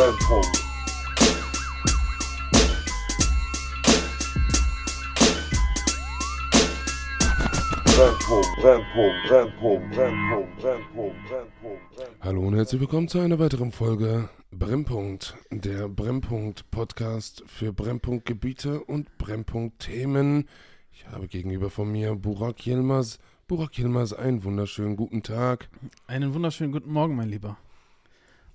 Brennpunkt. Hallo und herzlich willkommen zu einer weiteren Folge Brennpunkt, der Brennpunkt-Podcast für Brennpunktgebiete und Brennpunktthemen. Ich habe gegenüber von mir Burak Yilmaz. Burak Yilmaz, einen wunderschönen guten Tag. Einen wunderschönen guten Morgen, mein Lieber.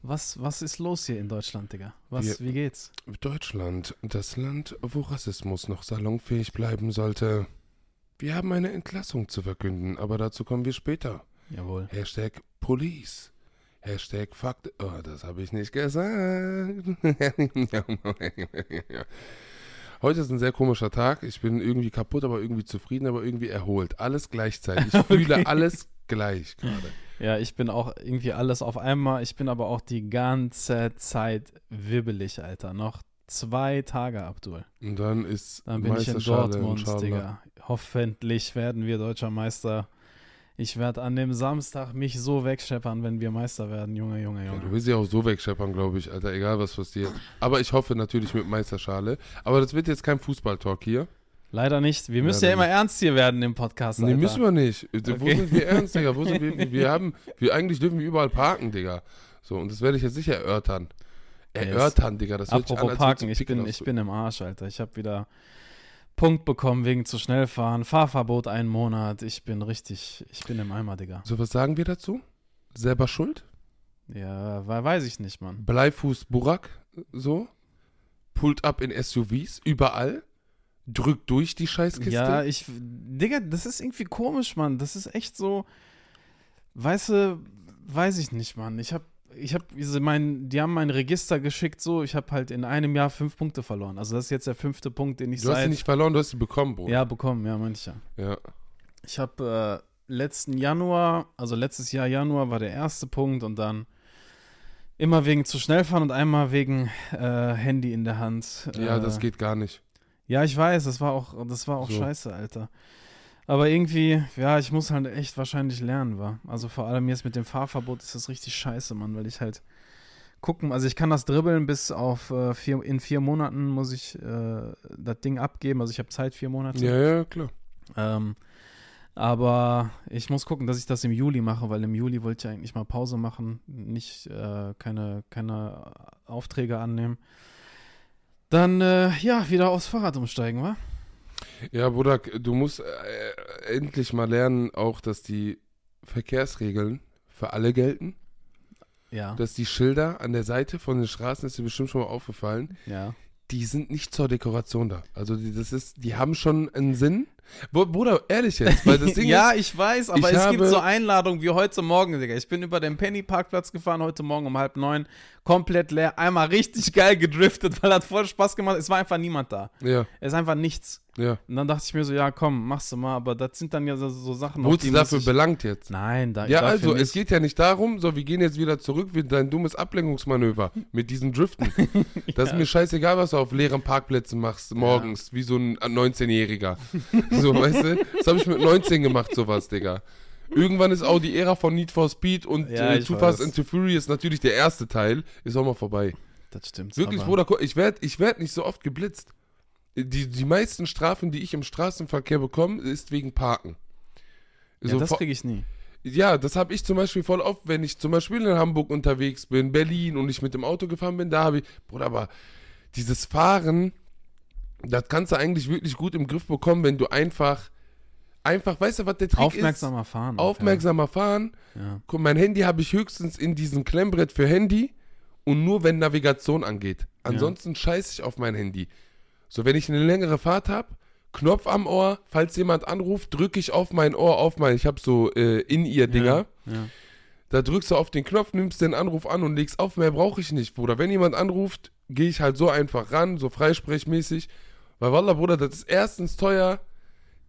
Was, was ist los hier in Deutschland, Digga? Was, Wir- wie geht's? Deutschland, das Land, wo Rassismus noch salonfähig bleiben sollte. Wir haben eine Entlassung zu verkünden, aber dazu kommen wir später. Jawohl. Hashtag Police. Hashtag Fakt. Oh, das habe ich nicht gesagt. Heute ist ein sehr komischer Tag. Ich bin irgendwie kaputt, aber irgendwie zufrieden, aber irgendwie erholt. Alles gleichzeitig. Ich fühle Okay. alles gleich gerade. Ja, ich bin auch irgendwie alles auf einmal. Ich bin aber auch die ganze Zeit wibbelig, Alter. Noch zwei Tage, Abdul. Und dann ist Dann bin ich in Dortmund, inshallah. Digga. Hoffentlich werden wir deutscher Meister. Ich werde an dem Samstag mich so wegscheppern, wenn wir Meister werden. Junge, Junge, Ja, du Junge. willst ja auch so wegscheppern, glaube ich, Alter, egal was passiert. Aber ich hoffe natürlich mit Meisterschale. Aber das wird jetzt kein Fußballtalk hier. Leider nicht. Wir müssen Leider ja immer ernst hier werden im Podcast, Nee, Alter. müssen wir nicht. Wo Okay. sind wir ernst, Digga? Wo sind wir? Wir haben, wir eigentlich dürfen wir überall parken, Digga. So, und das werde ich jetzt sicher erörtern. Erörtern, Digga. Das an, Apropos als Parken, ich bin, ich bin im Arsch, Alter. Ich habe wieder Punkt bekommen wegen zu schnell fahren. Fahrverbot einen Monat. Ich bin richtig, ich bin im Eimer, Digga. So, was sagen wir dazu? Selber schuld? Ja, we- weiß ich nicht, Mann. Bleifuß Burak, so. Pullt ab in SUVs, überall. Drückt durch die Scheißkiste. Ja, ich, Digga, das ist irgendwie komisch, Mann. Das ist echt so, weißt du, weiß ich nicht, Mann. Ich habe ich habe mein, die haben mein Register geschickt so, ich habe halt in einem Jahr fünf Punkte verloren. Also das ist jetzt der fünfte Punkt, den ich du hast sie nicht verloren, du hast sie bekommen, Bruder. ja bekommen, ja, ich ja. ja. Ich habe äh, letzten Januar, also letztes Jahr Januar war der erste Punkt und dann immer wegen zu schnell fahren und einmal wegen äh, Handy in der Hand. Ja, äh, das geht gar nicht. Ja, ich weiß, das war auch, das war auch So. scheiße, Alter. Aber irgendwie, ja, ich muss halt echt wahrscheinlich lernen, war. Also vor allem jetzt mit dem Fahrverbot ist das richtig scheiße, Mann, weil ich halt gucken, also ich kann das dribbeln bis auf äh, vier, in vier Monaten muss ich äh, das Ding abgeben, also ich habe Zeit, vier Monate. Ja, ja, klar. Ähm, aber ich muss gucken, dass ich das im Juli mache, weil im Juli wollte ich eigentlich mal Pause machen, nicht äh, keine, keine Aufträge annehmen. Dann, äh, ja, wieder aufs Fahrrad umsteigen, wa? Ja, Bruder, du musst äh, endlich mal lernen, auch, dass die Verkehrsregeln für alle gelten. Ja. Dass die Schilder an der Seite von den Straßen, ist dir bestimmt schon mal aufgefallen, ja. die sind nicht zur Dekoration da. Also die, das ist, die haben schon einen Sinn. Br- Bruder, ehrlich jetzt, weil das Ding ja, ist, ich weiß, aber ich es gibt so Einladungen wie heute Morgen, Digga. Ich bin über den Penny-Parkplatz gefahren, heute Morgen um halb neun, komplett leer, einmal richtig geil gedriftet, weil hat voll Spaß gemacht. Es war einfach niemand da. ja, Es ist einfach nichts. ja. Und dann dachte ich mir so, ja, komm, machst du mal, aber das sind dann ja so, so Sachen, Wurdest du dafür ich- belangt jetzt? Nein, da, Ja, also, nicht. es geht ja nicht darum, so, wir gehen jetzt wieder zurück wie dein dummes Ablenkungsmanöver mit diesem Driften. Das ist mir scheißegal, was du auf leeren Parkplätzen machst, morgens, wie so ein 19-Jähriger. So, weißt du? Das habe ich mit 19 gemacht, sowas, Digga. Irgendwann ist auch die Ära von Need for Speed und Ja, äh, Too Fast and Too Furious natürlich der erste Teil, ist auch mal vorbei. Das stimmt. Wirklich, aber, Bruder, ich werde ich werd nicht so oft geblitzt. Die, die meisten Strafen, die ich im Straßenverkehr bekomme, ist wegen Parken. Ja, So das kriege ich nie. ja, das habe ich zum Beispiel voll oft, wenn ich zum Beispiel in Hamburg unterwegs bin, Berlin und ich mit dem Auto gefahren bin, da habe ich, Bruder, aber dieses Fahren, das kannst du eigentlich wirklich gut im Griff bekommen, wenn du einfach, einfach, weißt du, was der Trick Aufmerksamer fahren. ist? auch, Aufmerksamer fahren. Ja. ja. Guck, mein Handy habe ich höchstens in diesem Klemmbrett für Handy und nur wenn Navigation angeht. Ansonsten scheiße ich auf mein Handy. So, wenn ich eine längere Fahrt habe, Knopf am Ohr, falls jemand anruft, drücke ich auf mein Ohr, auf mein, ich habe so äh, In-Ear-Dinger. Ja. Da drückst du auf den Knopf, nimmst den Anruf an und legst auf. Mehr brauche ich nicht, Bruder. Wenn jemand anruft, gehe ich halt so einfach ran, so freisprechmäßig. Weil, Wallah, Bruder, das ist erstens teuer.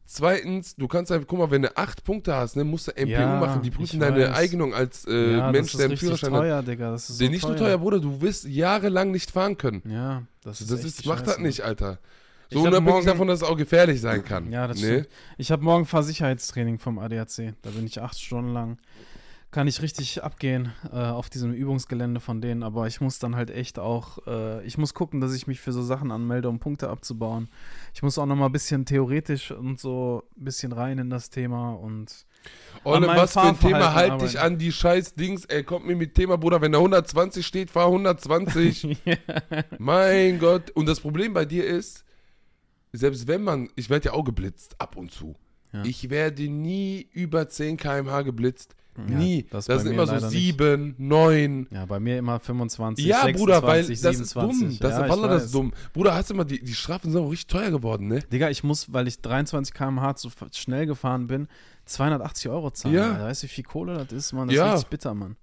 Zweitens, du kannst einfach, guck mal, wenn du acht Punkte hast, ne, musst du MPU Ja, machen. Die ich prüfen deine weiß. Eignung als äh, ja, Mensch, das der einen Führerschein hat. teuer, Digga. Das ist so nicht nur teuer, Bruder, du wirst jahrelang nicht fahren können. Ja, das ist Das ist, macht das scheiße. nicht, Alter. Ich So hab unabhängig morgen- davon, dass es auch gefährlich sein kann. Ja, das Nee? stimmt. Ich habe morgen Fahrsicherheitstraining vom ADAC. Da bin ich acht Stunden lang. Kann ich richtig abgehen äh, auf diesem Übungsgelände von denen, aber ich muss dann halt echt auch, äh, ich muss gucken, dass ich mich für so Sachen anmelde, um Punkte abzubauen. Ich muss auch noch mal ein bisschen theoretisch und so ein bisschen rein in das Thema und Olle, was für ein Thema halt dich an die scheiß Dings, ey, kommt mir mit Thema, Bruder, wenn da 120 steht, fahr 120. mein Gott. Und das Problem bei dir ist, selbst wenn man, ich werde ja auch geblitzt, ab und zu. Ja. Ich werde nie über 10 km/h geblitzt. Ja, nie. das Das, sind immer so leider nicht. 7, 9. ja, bei mir immer 25, Ja, 26, Bruder, weil das ist 27. dumm. Das ja, ist ich Wallah, das ist dumm. Bruder, hast du mal, die, die Strafen sind auch richtig teuer geworden, ne? Digga, ich muss, weil ich 23 km/h zu f- schnell gefahren bin, 280 Euro zahlen. Ja. Alter. Weißt du, wie viel Kohle das ist, Mann? Das Ja. ist richtig bitter, Mann.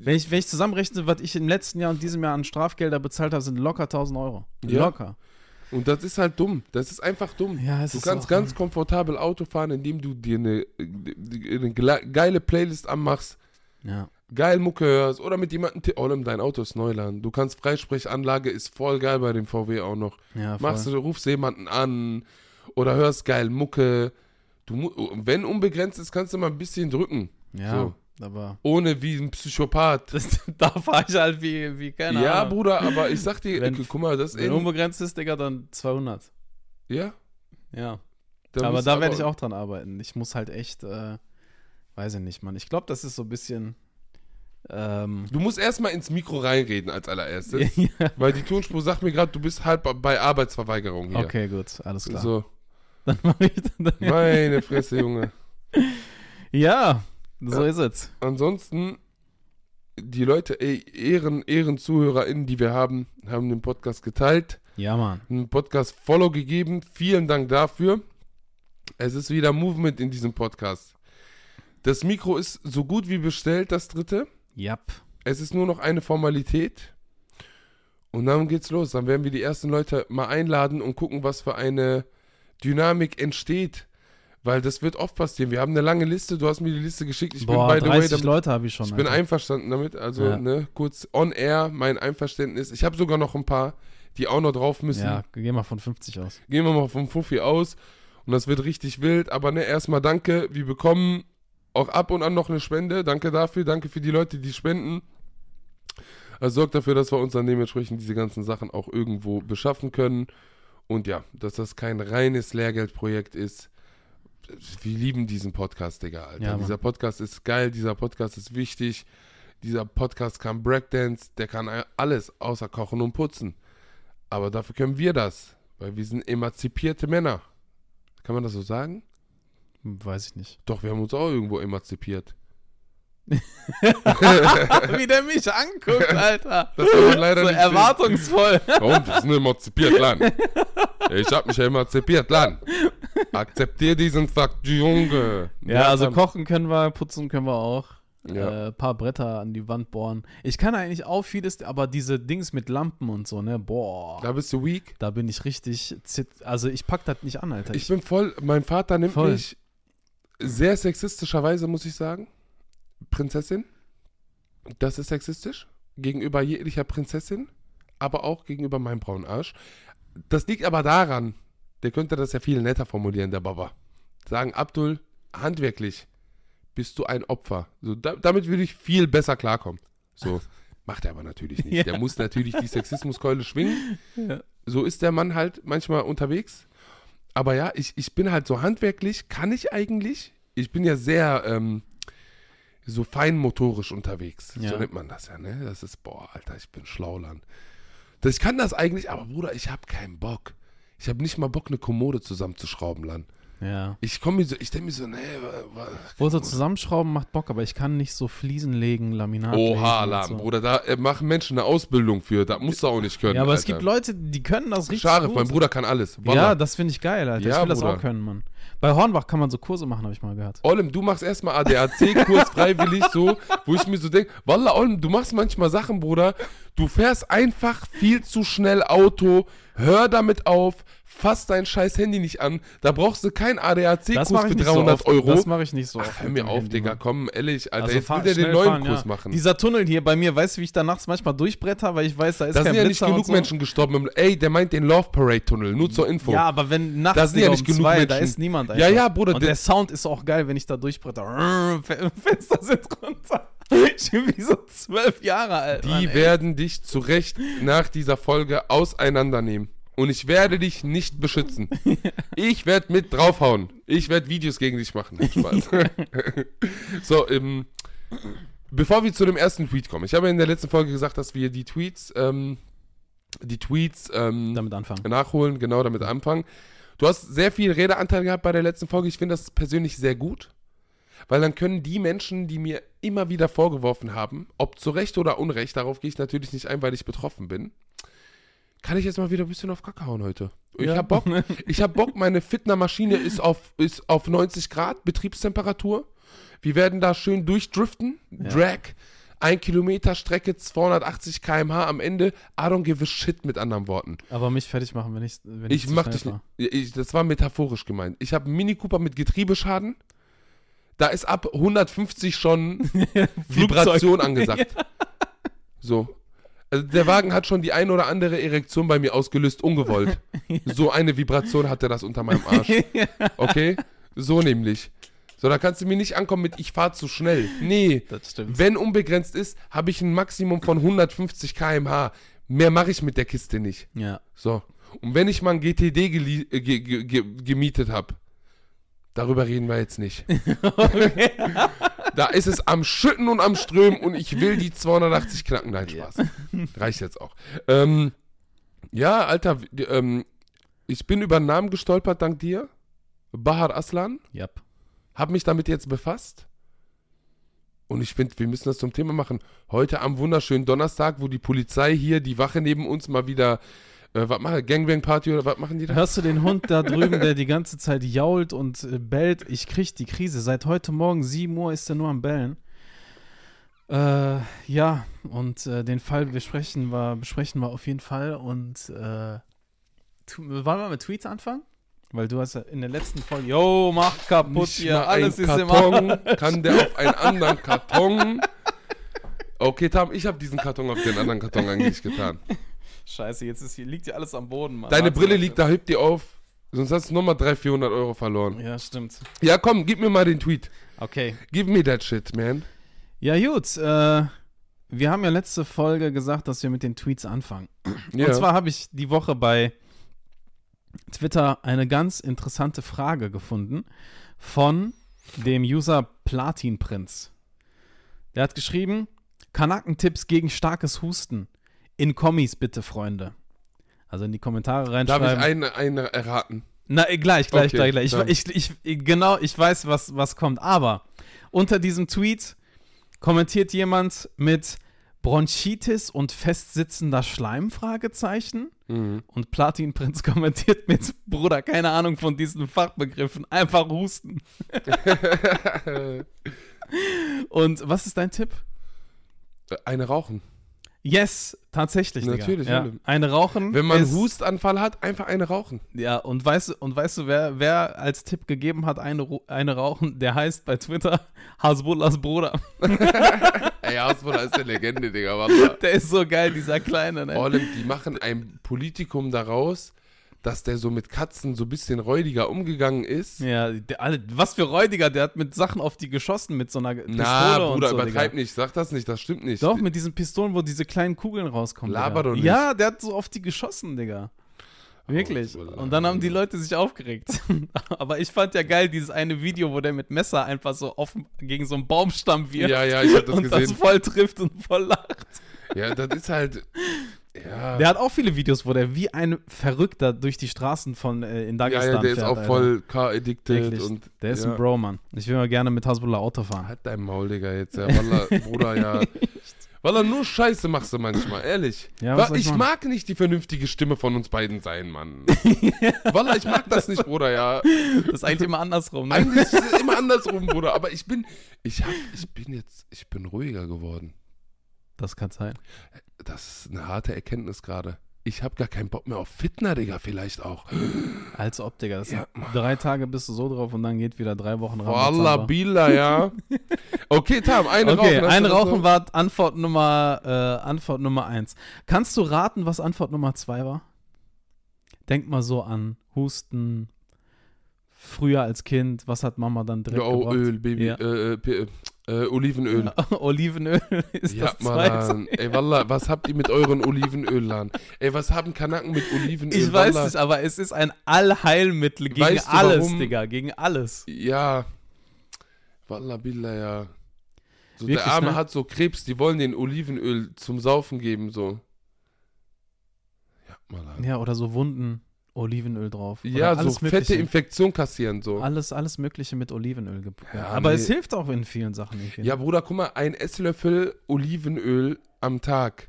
Wenn ich, wenn ich zusammenrechne, was ich im letzten Jahr und diesem Jahr an Strafgelder bezahlt habe, sind locker 1000 Euro. Ja. Locker. Und das ist halt dumm. Das ist einfach dumm. Ja, du ist kannst ganz komfortabel Auto fahren, indem du dir eine, eine geile Playlist anmachst, Ja. geil Mucke hörst oder mit jemandem. Ollem, dein Auto ist Neuland. Du kannst Freisprechanlage, ist voll geil bei dem VW auch noch. Ja. Machst du, rufst jemanden an oder hörst geil Mucke. Du, wenn unbegrenzt ist, kannst du mal ein bisschen drücken. ja, so. Aber Ohne wie ein Psychopath. das, da fahre ich halt wie, wie keine ja, Ahnung. Bruder, aber ich sag dir, Wenn- guck mal, das ist Wenn unbegrenzt ist, Digga, dann 200. Ja, Ja. da aber musst da werde ich auch dran arbeiten. Ich muss halt echt, äh, weiß ich nicht, Mann. Ich glaube, das ist so ein bisschen. Ähm, Du musst erstmal ins Mikro reinreden als allererstes. ja. Weil die Tonspur sagt mir gerade, du bist halb bei Arbeitsverweigerung hier. Okay, gut, alles klar. So, Dann mache ich dann. meine Fresse, Junge. Ja, so Ja. ist es. Ansonsten, die Leute, ey, Ehren, EhrenzuhörerInnen, die wir haben, haben den Podcast geteilt, Ja, Mann. einen Podcast Follow gegeben. Vielen Dank dafür. Es ist wieder Movement in diesem Podcast. Das Mikro ist so gut wie bestellt, das dritte. Jap. Es ist nur noch eine Formalität. Und dann geht's los. Dann werden wir die ersten Leute mal einladen und gucken, was für eine Dynamik entsteht. Weil das wird oft passieren. Wir haben eine lange Liste. Du hast mir die Liste geschickt. Ich Boah, bin, by the way, 30 damit, Leute habe ich schon. ich bin Alter. einverstanden damit. Also, Ja. ne, kurz on air, mein Einverständnis. Ich habe sogar noch ein paar, die auch noch drauf müssen. Ja, geh mal von 50 aus. Gehen wir mal vom Fuffi aus. Und das wird richtig wild. Aber ne, erstmal danke. Wir bekommen auch ab und an noch eine Spende. Danke dafür. Danke für die Leute, die spenden. Also sorgt dafür, dass wir uns dann dementsprechend diese ganzen Sachen auch irgendwo beschaffen können. Und ja, dass das kein reines Lehrgeldprojekt ist. Wir lieben diesen Podcast, Digga, Alter. Ja, dieser Podcast ist geil, dieser Podcast ist wichtig. Dieser Podcast kann Breakdance, der kann alles außer Kochen und Putzen. Aber dafür können wir das, weil wir sind emanzipierte Männer. Kann man das so sagen? Weiß ich nicht. Doch, wir haben uns auch irgendwo emanzipiert. Wie der mich anguckt, Alter. Das kann man leider so nicht sehen. erwartungsvoll. Warum? Wir sind emanzipiert, Land. Ich hab mich emanzipiert, Land. Akzeptier diesen Fakt, Junge. Ja, also kochen können wir, putzen können wir auch. Ja. Äh, paar Bretter an die Wand bohren. Ich kann eigentlich auch vieles, aber diese Dings mit Lampen und so, ne? Boah. Da bist du weak. Da bin ich richtig zit Also ich pack das nicht an, Alter. Ich bin voll, mein Vater nimmt Voll. mich sehr sexistischerweise, muss ich sagen. Prinzessin. Das ist sexistisch. Gegenüber jeglicher Prinzessin, aber auch gegenüber meinem braunen Arsch. Das liegt aber daran, der könnte das ja viel netter formulieren, der Baba. Sagen, Abdul, handwerklich bist du ein Opfer. So, da, damit würde ich viel besser klarkommen. So, macht er aber natürlich nicht. Ja. Der muss natürlich die Sexismuskeule schwingen. Ja. So ist der Mann halt manchmal unterwegs. Aber ja, ich, ich bin halt so handwerklich, kann ich eigentlich. Ich bin ja sehr ähm, so feinmotorisch unterwegs. Ja. So nennt man das ja, ne? Das ist, boah, Alter, ich bin Schlauland. Das, ich kann das eigentlich, aber Bruder, ich habe keinen Bock. Ich habe nicht mal Bock, eine Kommode zusammenzuschrauben, Lan. ja. Ich komme mir so, ich denke mir so, nee, wa, wa, Wo so zusammenschrauben macht Bock, aber ich kann nicht so Fliesen legen, Laminat Oha, legen Lan, so. Bruder, da äh, machen Menschen eine Ausbildung für, da musst du auch nicht können. Ja, aber es Alter. gibt Leute, die können das richtig Scharif, gut. mein Bruder kann alles. Ja, Wallah. das finde ich geil, Alter. Ja, ich will das Bruder. auch können, Mann. Bei Hornbach kann man so Kurse machen, habe ich mal gehört. Olem, du machst erstmal ADAC-Kurs freiwillig so, wo ich mir so denke, Wallah, Olem, du machst manchmal Sachen, Bruder, du fährst einfach viel zu schnell Auto, hör damit auf, fass dein scheiß Handy nicht an, da brauchst du keinen Das ADAC-Kurs für ich nicht 300 so oft. Euro. Das mache ich nicht so Ach, oft. hör mir auf, Handy, Digga, komm, ehrlich, Alter, Also jetzt will der den neuen fahren, Kurs ja. machen. Dieser Tunnel hier bei mir, weißt du, wie ich da nachts manchmal durchbretter, weil ich weiß, da ist da kein sind ja nicht genug so. Menschen gestorben. Ey, der meint den Love Parade Tunnel, nur zur Info. Ja, aber wenn nachts Da sind ja nicht um genug zwei, da Menschen. ist niemand Ja, ja, Bruder, Und der- Sound ist auch geil, wenn ich da durchbretter. Fenster sind runter. Ich bin wie so zwölf Jahre alt. Die Mann, werden dich zu Recht nach dieser Folge auseinandernehmen. Und ich werde dich nicht beschützen. Ich werde mit draufhauen. Ich werde Videos gegen dich machen. Spaß. so, ähm, bevor wir zu dem ersten Tweet kommen. Ich habe in der letzten Folge gesagt, dass wir die Tweets, ähm, die Tweets ähm, damit anfangen. nachholen, genau damit anfangen. Du hast sehr viel Redeanteil gehabt bei der letzten Folge. Ich finde das persönlich sehr gut. Weil dann können die Menschen, die mir immer wieder vorgeworfen haben, ob zu Recht oder Unrecht, darauf gehe ich natürlich nicht ein, weil ich betroffen bin, kann ich jetzt mal wieder ein bisschen auf Kacke hauen heute. Ich Ja. hab Bock. Ich hab Bock, meine Fitnermaschine ist auf, ist auf 90 Grad Betriebstemperatur. Wir werden da schön durchdriften. Drag. Ein Kilometer Strecke, 280 km/h am Ende. I don't give a shit mit anderen Worten. Aber mich fertig machen, wenn ich wenn Ich zu mach dich. Ich, das war metaphorisch gemeint. Ich habe einen Mini Cooper mit Getriebeschaden. Da ist ab 150 schon Vibration angesagt. So. Also der Wagen hat schon die ein oder andere Erektion bei mir ausgelöst, ungewollt. So eine Vibration hatte das unter meinem Arsch. Okay? So nämlich. So, da kannst du mir nicht ankommen mit, ich fahr zu schnell. Nee. Wenn unbegrenzt ist, habe ich ein Maximum von 150 km/h. Mehr mache ich mit der Kiste nicht. Ja. So. Und wenn ich mal ein GTD äh, ge ge ge gemietet habe, darüber reden wir jetzt nicht. da ist es am Schütten und am Strömen und ich will die 280 knacken. Nein, Spaß. Reicht jetzt auch. Ähm, ja, Alter, ähm, ich bin über einen Namen gestolpert dank dir. Bahar Aslan. Yep. Hab mich damit jetzt befasst. Und ich finde, wir müssen das zum Thema machen. Heute am wunderschönen Donnerstag, wo die Polizei hier, die Wache neben uns mal wieder, äh, was machen, Gangbang-Party oder was machen die da? Hörst du den Hund da drüben, der die ganze Zeit jault und äh, bellt? Ich krieg die Krise. Seit heute Morgen 7 Uhr ist er nur am Bellen. Äh, ja, und äh, den Fall besprechen wir, besprechen wir auf jeden Fall. Und äh, wollen wir mit Tweets anfangen? Weil du hast ja in der letzten Folge, yo, mach kaputt Nicht hier, alles ist im Karton, Arsch. kann der auf einen anderen Karton. Okay, Tam, ich habe diesen Karton auf den anderen Karton eigentlich getan. Scheiße, jetzt ist hier, liegt hier alles am Boden, Mann. Deine Warte, Brille liegt da, heb die auf. Sonst hast du nochmal 300, 400 Euro verloren. Ja, stimmt. Ja, komm, gib mir mal den Tweet. Okay. Give me that shit, man. Ja, gut. Äh, wir haben ja letzte Folge gesagt, dass wir mit den Tweets anfangen. Ja. Und zwar habe ich die Woche bei Twitter eine ganz interessante Frage gefunden von dem User Platinprinz. Der hat geschrieben: Kanackentipps gegen starkes Husten. In Kommis bitte, Freunde. Also in die Kommentare Darf reinschreiben. ich eine, eine erraten? Na, äh, gleich, gleich, Okay, gleich, gleich. dann. Ich, ich, ich, genau, ich weiß, was, was kommt. Aber unter diesem Tweet kommentiert jemand mit Bronchitis und festsitzender Schleim? Fragezeichen. Mhm. Und Platinprinz kommentiert mit Bruder, keine Ahnung von diesen Fachbegriffen. Einfach husten. Und was ist dein Tipp? eine rauchen. Yes, tatsächlich. Natürlich, Ja. Eine rauchen. Wenn man ist, Hustanfall hat, einfach eine rauchen. Ja, und weißt, du- und weißt du, wer, wer als Tipp gegeben hat, eine, eine rauchen? Der heißt bei Twitter Hasbullahs Bruder. Ey, Hausbruder ist eine Legende, Digga. Wallah. Der ist so geil, dieser Kleine. Ne? Vor allem, die machen ein Politikum daraus, dass der so mit Katzen so ein bisschen räudiger umgegangen ist. Ja, der, was für Räudiger, der hat mit Sachen auf die geschossen, mit so einer Pistole Na, und Bruder, so, übertreib Digga. nicht. Sag das nicht, das stimmt nicht. Doch, mit diesen Pistolen, wo diese kleinen Kugeln rauskommen. Laber Digga. doch nicht. Ja, der hat so auf die geschossen, Digga. Wirklich. Oh, Und dann haben die Leute sich aufgeregt. Aber ich fand ja geil, dieses eine Video, wo der mit Messer einfach so offen gegen so einen Baumstamm wirft. Ja, ja, ich hab das und das gesehen. voll trifft und voll lacht. Ja, das ist halt. Ja. Der hat auch viele Videos, wo der wie ein Verrückter durch die Straßen von äh, in ja, Dagestan ja, der ist fährt, auch Alter. voll car-addicted und. Der ist ja. ein Bro, Mann. Ich will mal gerne mit Hasbullah Auto fahren. Halt dein Maul, Digga, jetzt, ja. Wallah, Bruder, ja. Weil er nur Scheiße machst du manchmal, ehrlich. Ja, Wa- was soll ich ich mag nicht die vernünftige Stimme von uns beiden sein, Mann. Wallah, ich mag das nicht, Bruder, ja. Das ist eigentlich immer andersrum, ne? Eigentlich ist es immer andersrum, Bruder. Aber ich bin, ich hab, ich bin jetzt, ich bin ruhiger geworden. Das kann sein. Das ist eine harte Erkenntnis gerade. Ich habe gar keinen Bock mehr auf Fitner, Digga, vielleicht auch. Als ob, Digga. Das Ja. drei Tage bist du so drauf und dann geht wieder drei Wochen Wallah, Rambazamba. Bila, ja. Okay, Tam, eine Okay, Rauchen. hast ein Rauchen noch? war Antwort Nummer, äh, Antwort Nummer eins. Kannst du raten, was Antwort Nummer zwei war? Denk mal so an Husten, früher als Kind, was hat Mama dann direkt Oh, gebracht? Öl, Baby, Ja. äh, äh, Olivenöl. Olivenöl ist Ja, das zweite. Mann. Ey, Wallah, was habt ihr mit euren Olivenöllern? Ey, was haben Kanaken mit Olivenöl? Ich weiß Wallah? nicht, aber es ist ein Allheilmittel gegen Weißt du, alles, warum? Digga, gegen alles. Ja. Wallah, Billah, ja. So, Wirklich, der Arme ne? hat so Krebs, die wollen den Olivenöl zum Saufen geben, so. Ja, Wallah. Ja, oder so Wunden, Olivenöl drauf. Ja, so fette Mögliche. Infektion kassieren, so. Alles, alles Mögliche mit Olivenöl. Ja, aber nee. es hilft auch in vielen Sachen. Irgendwie. Ja, Bruder, guck mal, ein Esslöffel Olivenöl am Tag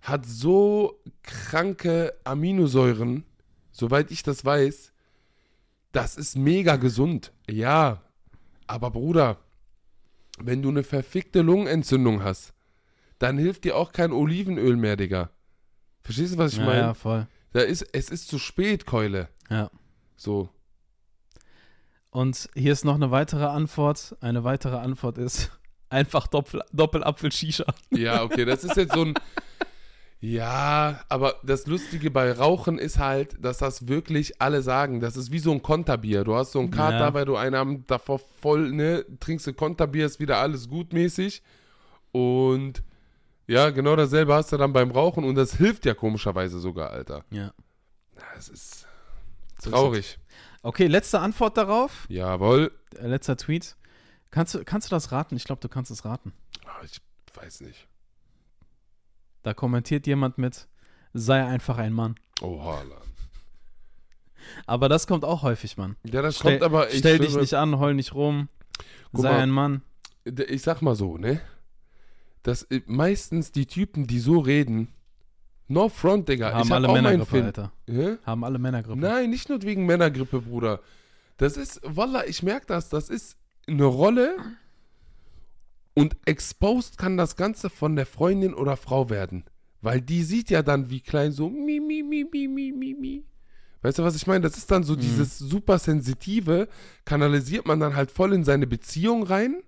hat so kranke Aminosäuren, soweit ich das weiß, das ist mega gesund. Ja, aber Bruder, wenn du eine verfickte Lungenentzündung hast, dann hilft dir auch kein Olivenöl mehr, Digga. Verstehst du, was ich ja, meine? ja, voll. Da ist, es ist zu spät, Keule. Ja. So. Und hier ist noch eine weitere Antwort. Eine weitere Antwort ist einfach Doppel, Doppelapfel-Shisha. Ja, okay, das ist jetzt so ein. Ja, aber das Lustige bei Rauchen ist halt, dass das wirklich alle sagen. Das ist wie so ein Konterbier. Du hast so einen Kater, Ja. weil du einen Abend davor voll, ne, trinkst du Konterbier, ist wieder alles gutmäßig. Und ja, genau dasselbe hast du dann beim Rauchen und das hilft ja komischerweise sogar, Alter. Ja. Das ist traurig. Okay, letzte Antwort darauf. Jawohl. Äh, letzter Tweet. Kannst du, kannst du das raten? Ich glaube, du kannst es raten. Ah, Ich weiß nicht. Da kommentiert jemand mit, sei einfach ein Mann. Oha, Alter. Aber das kommt auch häufig, Mann. Ja, das Stell, kommt aber. ich stell dich nicht an, heul nicht rum. Guck sei mal. ein Mann. Ich sag mal so, ne? Dass äh, meistens die Typen, die so reden, no front, Digga. Haben ich hab alle meinen Männergrippe. Alter. Hä? Haben alle Männergrippe. Nein, nicht nur wegen Männergrippe, Bruder. Das ist, Wallah, ich merke das, das ist eine Rolle und exposed kann das Ganze von der Freundin oder Frau werden. Weil die sieht ja dann wie klein so mi, mi, mi, mi, mi, mi, mi. Weißt du, was ich meine? Das ist dann so dieses super sensitive, kanalisiert man dann halt voll in seine Beziehung rein.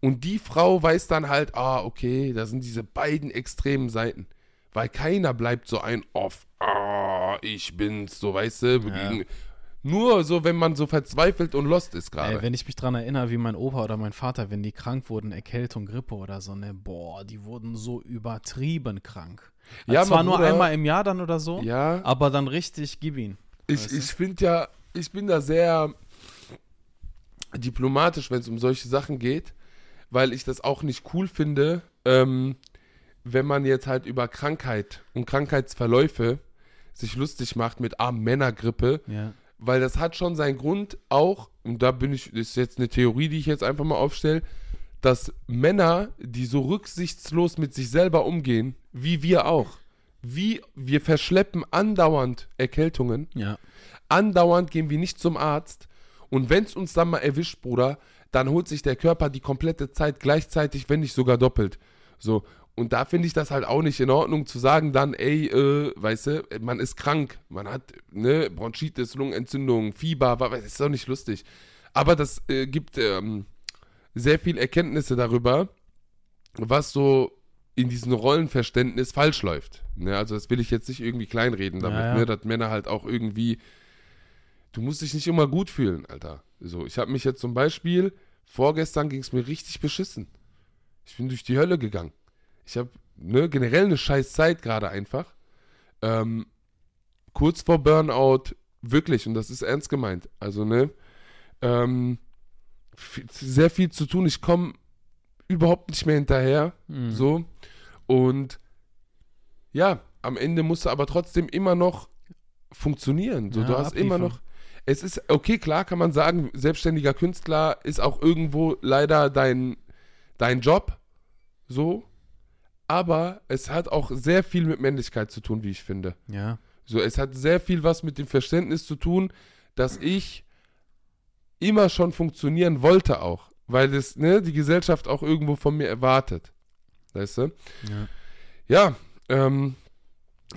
Und die Frau weiß dann halt, ah, okay, da sind diese beiden extremen Seiten. Weil keiner bleibt so ein off, ah, ich bin's, so weißt du. Gegen, nur so, wenn man so verzweifelt und lost ist gerade. wenn ich mich dran erinnere, wie mein Opa oder mein Vater, wenn die krank wurden, Erkältung, Grippe oder so, ne, boah, die wurden so übertrieben krank. Ja, Ja, Zwar nur einmal im Jahr dann oder so, Ja, aber dann richtig gib ihn. ich, ich finde ja, ich bin da sehr diplomatisch, wenn es um solche Sachen geht, weil ich das auch nicht cool finde, ähm, wenn man jetzt halt über Krankheit und Krankheitsverläufe sich lustig macht mit ah, Männergrippe, Ja. weil das hat schon seinen Grund auch, und da bin ich, ist jetzt eine Theorie, die ich jetzt einfach mal aufstelle, dass Männer, die so rücksichtslos mit sich selber umgehen, wie wir auch, wie wir verschleppen andauernd Erkältungen, Ja. andauernd gehen wir nicht zum Arzt und wenn es uns dann mal erwischt, Bruder, dann holt sich der Körper die komplette Zeit gleichzeitig, wenn nicht sogar doppelt. So. Und da finde ich das halt auch nicht in Ordnung zu sagen dann, ey, äh, weißt du, man ist krank, man hat, ne, Bronchitis, Lungenentzündung, Fieber, wa- ist doch nicht lustig. Aber das äh, gibt ähm, sehr viel Erkenntnisse darüber, was so in diesem Rollenverständnis falsch läuft. Ne, also das will ich jetzt nicht irgendwie kleinreden damit, Ja, ja. Ne, dass Männer halt auch irgendwie, du musst dich nicht immer gut fühlen, Alter. So, ich habe mich jetzt zum Beispiel, vorgestern ging es mir richtig beschissen. Ich bin durch die Hölle gegangen. Ich habe ne, generell eine scheiß Zeit gerade einfach. Ähm, kurz vor Burnout, wirklich, und das ist ernst gemeint. Also, ne, ähm, viel- sehr viel zu tun. Ich komme überhaupt nicht mehr hinterher. Mhm. So. Und ja, am Ende musst du aber trotzdem immer noch funktionieren. So, Ja, du hast immer abliefern. noch. Es ist, okay, klar kann man sagen, selbstständiger Künstler ist auch irgendwo leider dein, dein Job. So. Aber es hat auch sehr viel mit Männlichkeit zu tun, wie ich finde. Ja. So, es hat sehr viel was mit dem Verständnis zu tun, dass ich immer schon funktionieren wollte auch, weil das, ne, die Gesellschaft auch irgendwo von mir erwartet. Weißt du? Ja. Ja, ähm,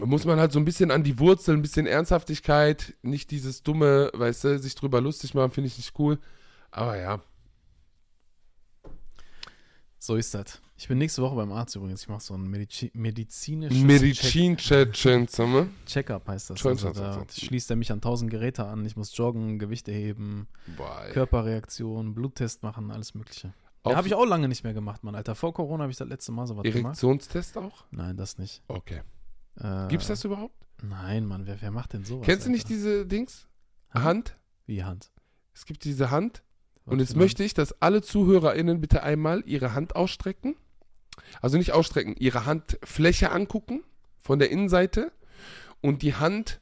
muss man halt so ein bisschen an die Wurzel, ein bisschen Ernsthaftigkeit, nicht dieses dumme, weißt du, sich drüber lustig machen, finde ich nicht cool. Aber ja, So ist das. Ich bin nächste Woche beim Arzt übrigens. Ich mache so ein Medici medizinisches Check Medizin-Check-Check, Check-up heißt das. Also da schließt er mich an tausend Geräte an. Ich muss joggen, Gewichte heben, Boah, ey. Körperreaktion, Bluttest machen, alles Mögliche. Ja, habe ich auch lange nicht mehr gemacht, Mann, Alter. Vor Corona habe ich das letzte Mal sowas gemacht. Erektionstest auch? Nein, das nicht. Okay. Äh, Gibt's das überhaupt? Nein, Mann, wer, wer macht denn sowas? Kennst du nicht Alter? diese Dings? Hand? Hand? Wie Hand? Es gibt diese Hand. Was Und jetzt möchte ich, dass alle ZuhörerInnen bitte einmal ihre Hand ausstrecken. Also nicht ausstrecken, ihre Handfläche angucken von der Innenseite und die Hand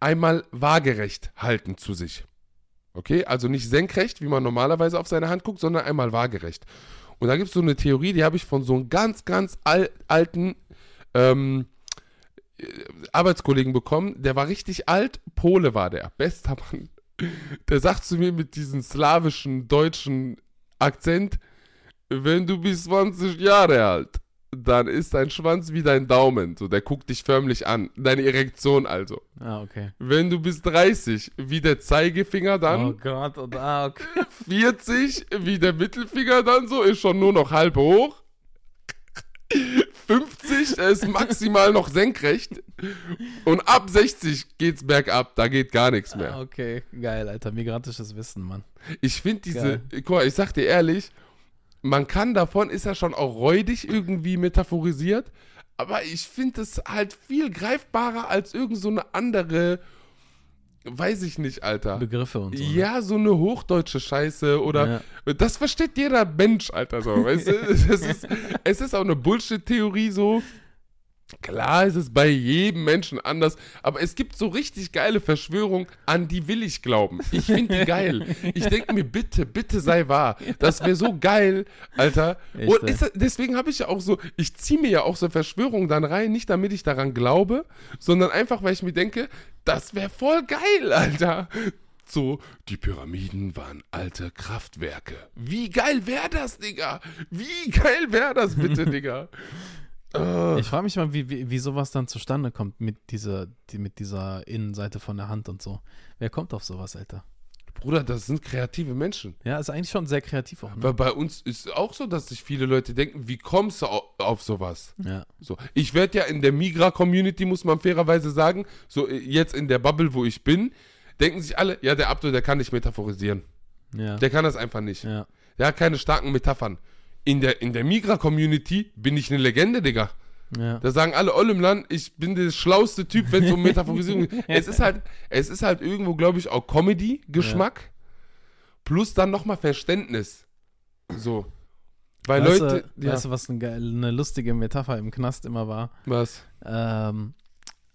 einmal waagerecht halten zu sich. Okay, also nicht senkrecht, wie man normalerweise auf seine Hand guckt, sondern einmal waagerecht. Und da gibt es so eine Theorie, die habe ich von so einem ganz, ganz al alten ähm, äh, Arbeitskollegen bekommen. Der war richtig alt, Pole war der, bester Mann. Der sagt zu mir mit diesem slawischen, deutschen Akzent, wenn du bis 20 Jahre alt, dann ist dein Schwanz wie dein Daumen. So, der guckt dich förmlich an. Deine Erektion also. Ah, okay. Wenn du bis 30, wie der Zeigefinger dann. Oh Gott, und ah, okay. 40, wie der Mittelfinger dann so, ist schon nur noch halb hoch. 50 ist maximal noch senkrecht. Und ab 60 geht's bergab, da geht gar nichts Ah, mehr. okay, geil, Alter. Migrantisches Wissen, Mann. Ich finde diese, Geil. guck mal, ich sag dir ehrlich, man kann davon, ist ja schon auch räudig irgendwie metaphorisiert, aber ich finde es halt viel greifbarer als irgend so eine andere, weiß ich nicht, Alter. Begriffe und so. ne? Ja, so eine hochdeutsche Scheiße oder Ja. das versteht jeder Mensch, Alter, so, weißt du? Es ist, es ist auch eine Bullshit-Theorie so. Klar ist es bei jedem Menschen anders, aber es gibt so richtig geile Verschwörungen, an die will ich glauben. Ich finde die geil. Ich denke mir, bitte, bitte sei wahr. Das wäre so geil, Alter. Echt, Und ist, deswegen habe ich ja auch so, ich ziehe mir ja auch so Verschwörungen dann rein, nicht damit ich daran glaube, sondern einfach, weil ich mir denke, das wäre voll geil, Alter. So, die Pyramiden waren alte Kraftwerke. Wie geil wäre das, Digga? Wie geil wäre das bitte, Digga? Äh, Ich frage mich mal, wie, wie, wie sowas dann zustande kommt mit dieser, die, mit dieser Innenseite von der Hand und so. Wer kommt auf sowas, Alter? Bruder, das sind kreative Menschen. Ja, ist eigentlich schon sehr kreativ auch, ne? Weil bei uns ist auch so, dass sich viele Leute denken, wie kommst du au- auf sowas? Ja. So, ich werde ja in der Migra-Community, muss man fairerweise sagen, so äh, jetzt in der Bubble, wo ich bin, denken sich alle, ja, der Abdul, der kann nicht metaphorisieren. Ja. Der kann das einfach nicht. ja. Der hat keine starken Metaphern. In der, in der Migra-Community bin ich eine Legende, Digga. Ja. Da sagen alle Oll im Land, ich bin der schlauste Typ, wenn es um Metaphorisierung geht. Es ist halt, es ist halt irgendwo, glaube ich, auch Comedy-Geschmack. Plus dann nochmal Verständnis. So. Weil weißt Leute. du, ja, weißt du, was eine, eine lustige Metapher im Knast immer war? was? Ähm,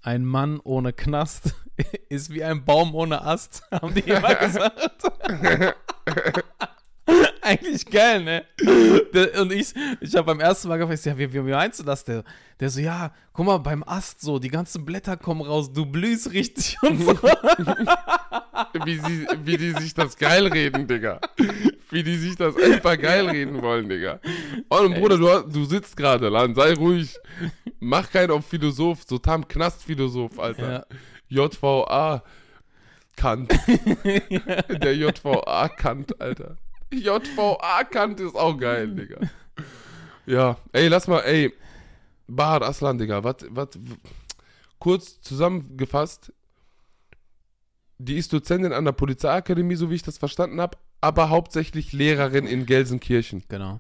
ein Mann ohne Knast ist wie ein Baum ohne Ast, haben die immer gesagt. Eigentlich geil, ne? Und ich, ich habe beim ersten Mal gefragt, ja, wie, wie meinst du das? Der, der so, ja, guck mal, beim Ast so, die ganzen Blätter kommen raus, du blühst richtig und so. Wie, sie, wie die sich das geil reden, Digga. Wie die sich das einfach geil reden wollen, Digga. Oh, und Bruder, du, du sitzt gerade, Lan, sei ruhig. Mach keinen auf Philosoph, so Tam Knast-Philosoph, Alter. Ja. JVA Kant. Der JVA Kant, Alter. JVA Kant ist auch geil, Digga. Ja, ey, lass mal, ey. Bahar Aslan, Digga, was, was, kurz zusammengefasst. Die ist Dozentin an der Polizeiakademie, so wie ich das verstanden habe, aber hauptsächlich Lehrerin in Gelsenkirchen Genau.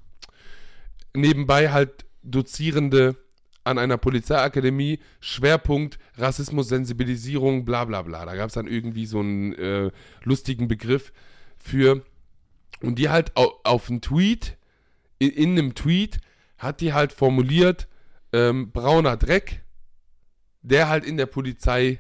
nebenbei halt Dozierende an einer Polizeiakademie, Schwerpunkt Rassismus, Sensibilisierung, bla bla bla. Da gab es dann irgendwie so einen äh, lustigen Begriff für. Und die halt au auf einen Tweet, in, in einem Tweet, hat die halt formuliert, ähm, brauner Dreck, der halt in der Polizei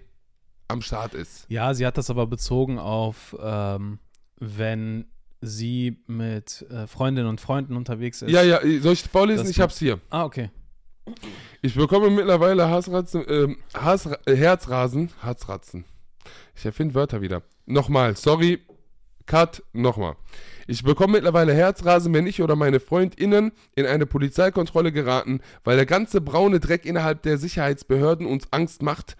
am Start ist. Ja, sie hat das aber bezogen auf, ähm, wenn sie mit äh, Freundinnen und Freunden unterwegs ist. Ja, ja, soll ich vorlesen? Das Ich hab's hier. Ah, okay. Ich bekomme mittlerweile Hassratzen, ähm, Hass, äh, Herzrasen, Herzratzen. Ich erfinde Wörter wieder. Nochmal, sorry, Cut, nochmal. Ich bekomme mittlerweile Herzrasen, wenn ich oder meine FreundInnen in eine Polizeikontrolle geraten, weil der ganze braune Dreck innerhalb der Sicherheitsbehörden uns Angst macht.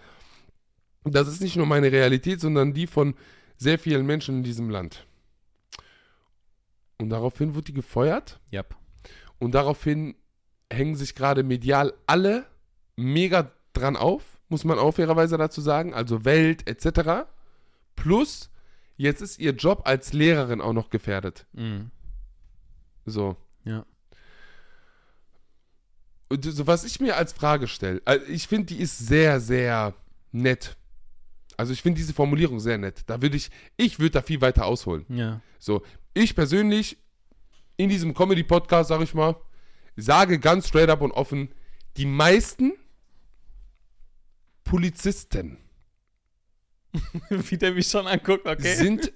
Das ist nicht nur meine Realität, sondern die von sehr vielen Menschen in diesem Land. Und daraufhin wurde die gefeuert. Yep. Und daraufhin hängen sich gerade medial alle mega dran auf, muss man auch fairerweise dazu sagen, also Welt etc. Plus, jetzt ist ihr Job als Lehrerin auch noch gefährdet. Mhm. So. Ja. Und so, was ich mir als Frage stelle, also ich finde, die ist sehr, sehr nett. Also ich finde diese Formulierung sehr nett. Da würde ich, ich würde da viel weiter ausholen. Ja. So, ich persönlich in diesem Comedy-Podcast, sag ich mal, sage ganz straight up und offen, die meisten Polizisten Wie der mich schon anguckt, okay. sind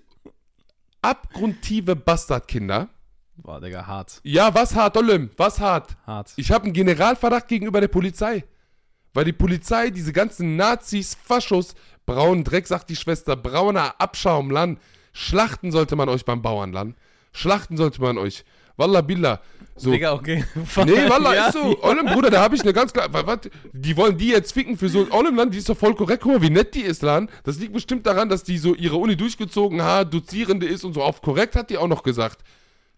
abgrundtiefe Bastardkinder. Boah, Digga, hart. Ja, was hart, Olim, was hart. Hart. Ich habe einen Generalverdacht gegenüber der Polizei. Weil die Polizei, diese ganzen Nazis, Faschos, braunen Dreck, sagt die Schwester, brauner Abschaumland, schlachten sollte man euch beim Bauernland. Schlachten sollte man euch. Wallah billah. So. Digga, okay. Nee, Wallah, Ja, ist so. Olem, Bruder, da habe ich eine ganz klar. wa- wat, die wollen die jetzt ficken für so. Olem Land, die ist doch voll korrekt. Guck mal, wie nett die ist, Lan. Das liegt bestimmt daran, dass die so ihre Uni durchgezogen hat, Dozierende ist und so. Auf korrekt hat die auch noch gesagt.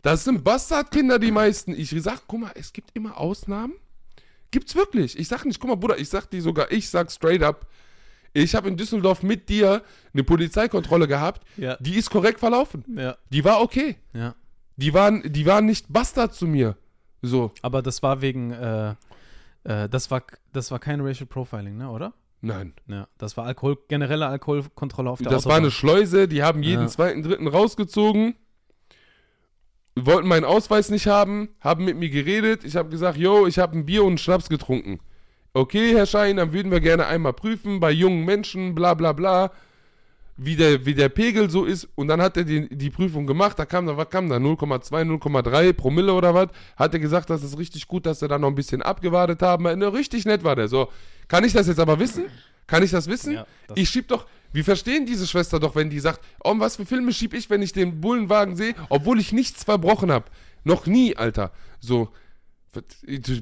Das sind Bastardkinder, die meisten. Ich sag, guck mal, es gibt immer Ausnahmen. Gibt's wirklich. Ich sag nicht, guck mal, Bruder, ich sag dir sogar, ich sag straight up. Ich habe in Düsseldorf mit dir eine Polizeikontrolle gehabt. Ja. Die ist korrekt verlaufen. Ja, Die war okay. ja. Die waren, die waren nicht Bastard zu mir. So. Aber das war wegen, äh, äh, das war, das war kein Racial Profiling, ne, oder? Nein. Ja, das war Alkohol, generelle Alkoholkontrolle auf der Das war eine Schleuse, die haben jeden Ja. zweiten, dritten rausgezogen, wollten meinen Ausweis nicht haben, haben mit mir geredet. Ich habe gesagt, yo, ich habe ein Bier und einen Schnaps getrunken. Okay, Herr Schein, dann würden wir gerne einmal prüfen bei jungen Menschen, bla bla bla, wie der, wie der Pegel so ist. Und dann hat er die, die Prüfung gemacht, da kam da, was kam da, 0,2, 0,3 Promille oder was. Hat er gesagt, das ist richtig gut, dass er da noch ein bisschen abgewartet haben. Ne, richtig nett war der. So, kann ich das jetzt aber wissen? Kann ich das wissen? Ja, das- ich schieb doch, wir verstehen diese Schwester doch, wenn die sagt, oh, was für Filme schieb ich, wenn ich den Bullenwagen sehe, obwohl ich nichts verbrochen habe. Noch nie, Alter. So,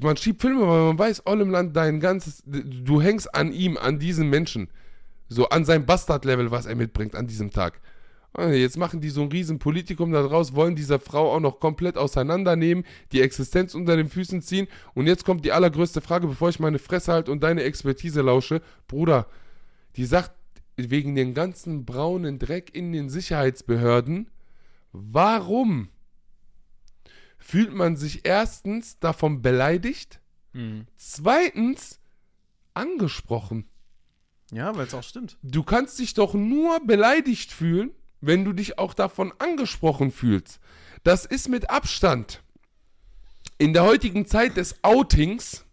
man schiebt Filme, weil man weiß, all im Land dein ganzes, du hängst an ihm, an diesem Menschen. So, an seinem Bastard-Level, was er mitbringt an diesem Tag. Und Jetzt machen die so ein riesen Politikum daraus, wollen dieser Frau auch noch komplett auseinandernehmen, die Existenz unter den Füßen ziehen. Und jetzt kommt die allergrößte Frage, bevor ich meine Fresse halte und deine Expertise lausche. Bruder, die sagt, wegen dem ganzen braunen Dreck in den Sicherheitsbehörden, warum fühlt man sich erstens davon beleidigt, Mhm. zweitens angesprochen? Ja, weil es auch stimmt. Du kannst dich doch nur beleidigt fühlen, wenn du dich auch davon angesprochen fühlst. Das ist mit Abstand. In der heutigen Zeit des Outings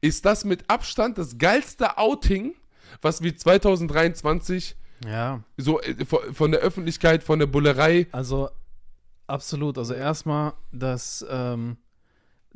ist das mit Abstand das geilste Outing, was wir 2023 Ja, so äh, von der Öffentlichkeit, von der Bullerei. also absolut. Also erstmal das, ähm,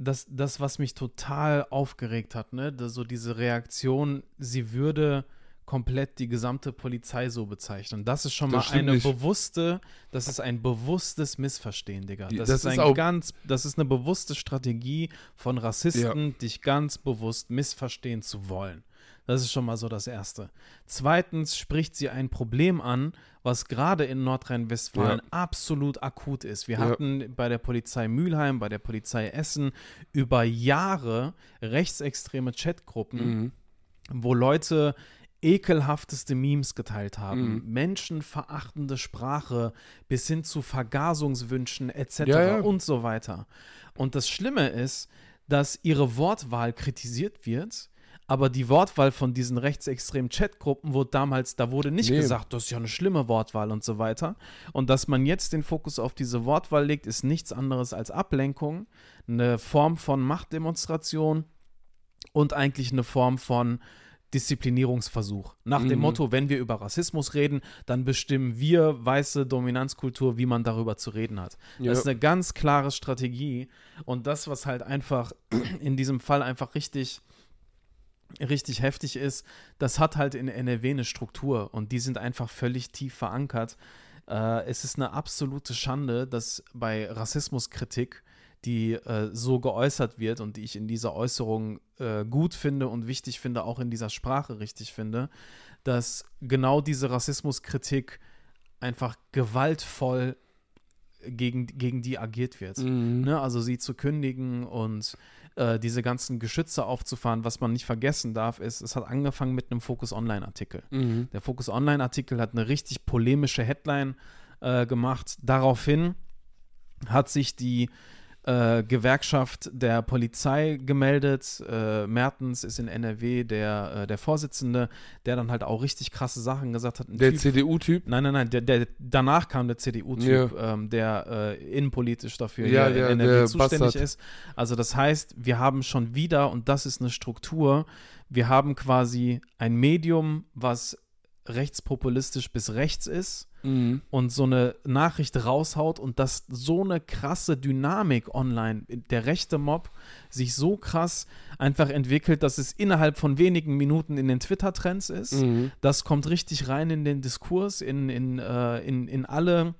das, das, was mich total aufgeregt hat, ne, so diese Reaktion, sie würde komplett die gesamte Polizei so bezeichnen. Das ist schon Das mal eine nicht. bewusste, das ist ein bewusstes Missverstehen, Digga. Das, das ist ist ein ganz, das ist eine bewusste Strategie von Rassisten, dich ganz bewusst missverstehen zu wollen. Das ist schon mal so das Erste. Zweitens spricht sie ein Problem an, was gerade in Nordrhein-Westfalen Ja. absolut akut ist. Wir Ja. hatten bei der Polizei Mülheim, bei der Polizei Essen über Jahre rechtsextreme Chatgruppen, Mhm. wo Leute ekelhafteste Memes geteilt haben, Mhm. menschenverachtende Sprache bis hin zu Vergasungswünschen etc. Ja, und so weiter. Und das Schlimme ist, dass ihre Wortwahl kritisiert wird, aber die Wortwahl von diesen rechtsextremen Chatgruppen wurde damals, da wurde nicht Nee. gesagt, das ist ja eine schlimme Wortwahl und so weiter. Und dass man jetzt den Fokus auf diese Wortwahl legt, ist nichts anderes als Ablenkung, eine Form von Machtdemonstration und eigentlich eine Form von Disziplinierungsversuch. Nach dem Mhm. Motto, wenn wir über Rassismus reden, dann bestimmen wir weiße Dominanzkultur, wie man darüber zu reden hat. Ja. Das ist eine ganz klare Strategie und das, was halt einfach in diesem Fall einfach richtig richtig heftig ist, das hat halt in NRW eine Struktur und die sind einfach völlig tief verankert. Äh, es ist eine absolute Schande, dass bei Rassismuskritik, die äh, so geäußert wird und die ich in dieser Äußerung äh, gut finde und wichtig finde, auch in dieser Sprache richtig finde, dass genau diese Rassismuskritik einfach gewaltvoll gegen, gegen die agiert wird. Mhm. Ne? Also sie zu kündigen und äh, diese ganzen Geschütze aufzufahren. Was man nicht vergessen darf, ist, es hat angefangen mit einem Focus Online-Artikel. Mhm. Der Focus Online-Artikel hat eine richtig polemische Headline äh, gemacht. Daraufhin hat sich die äh, Gewerkschaft der Polizei gemeldet. Äh, Mertens ist in NRW der, äh, der Vorsitzende, der dann halt auch richtig krasse Sachen gesagt hat. Ein Der Typ- CDU-Typ? Nein, nein, nein, der, der, danach kam der CDU-Typ, ähm, der äh, innenpolitisch dafür Ja, der- in NRW zuständig Bastard. ist. Also das heißt, wir haben schon wieder, und das ist eine Struktur, wir haben quasi ein Medium, was rechtspopulistisch bis rechts ist Mhm. und so eine Nachricht raushaut und dass so eine krasse Dynamik online, der rechte Mob, sich so krass einfach entwickelt, dass es innerhalb von wenigen Minuten in den Twitter-Trends ist. Mhm. Das kommt richtig rein in den Diskurs, in, in, äh, in, in alle.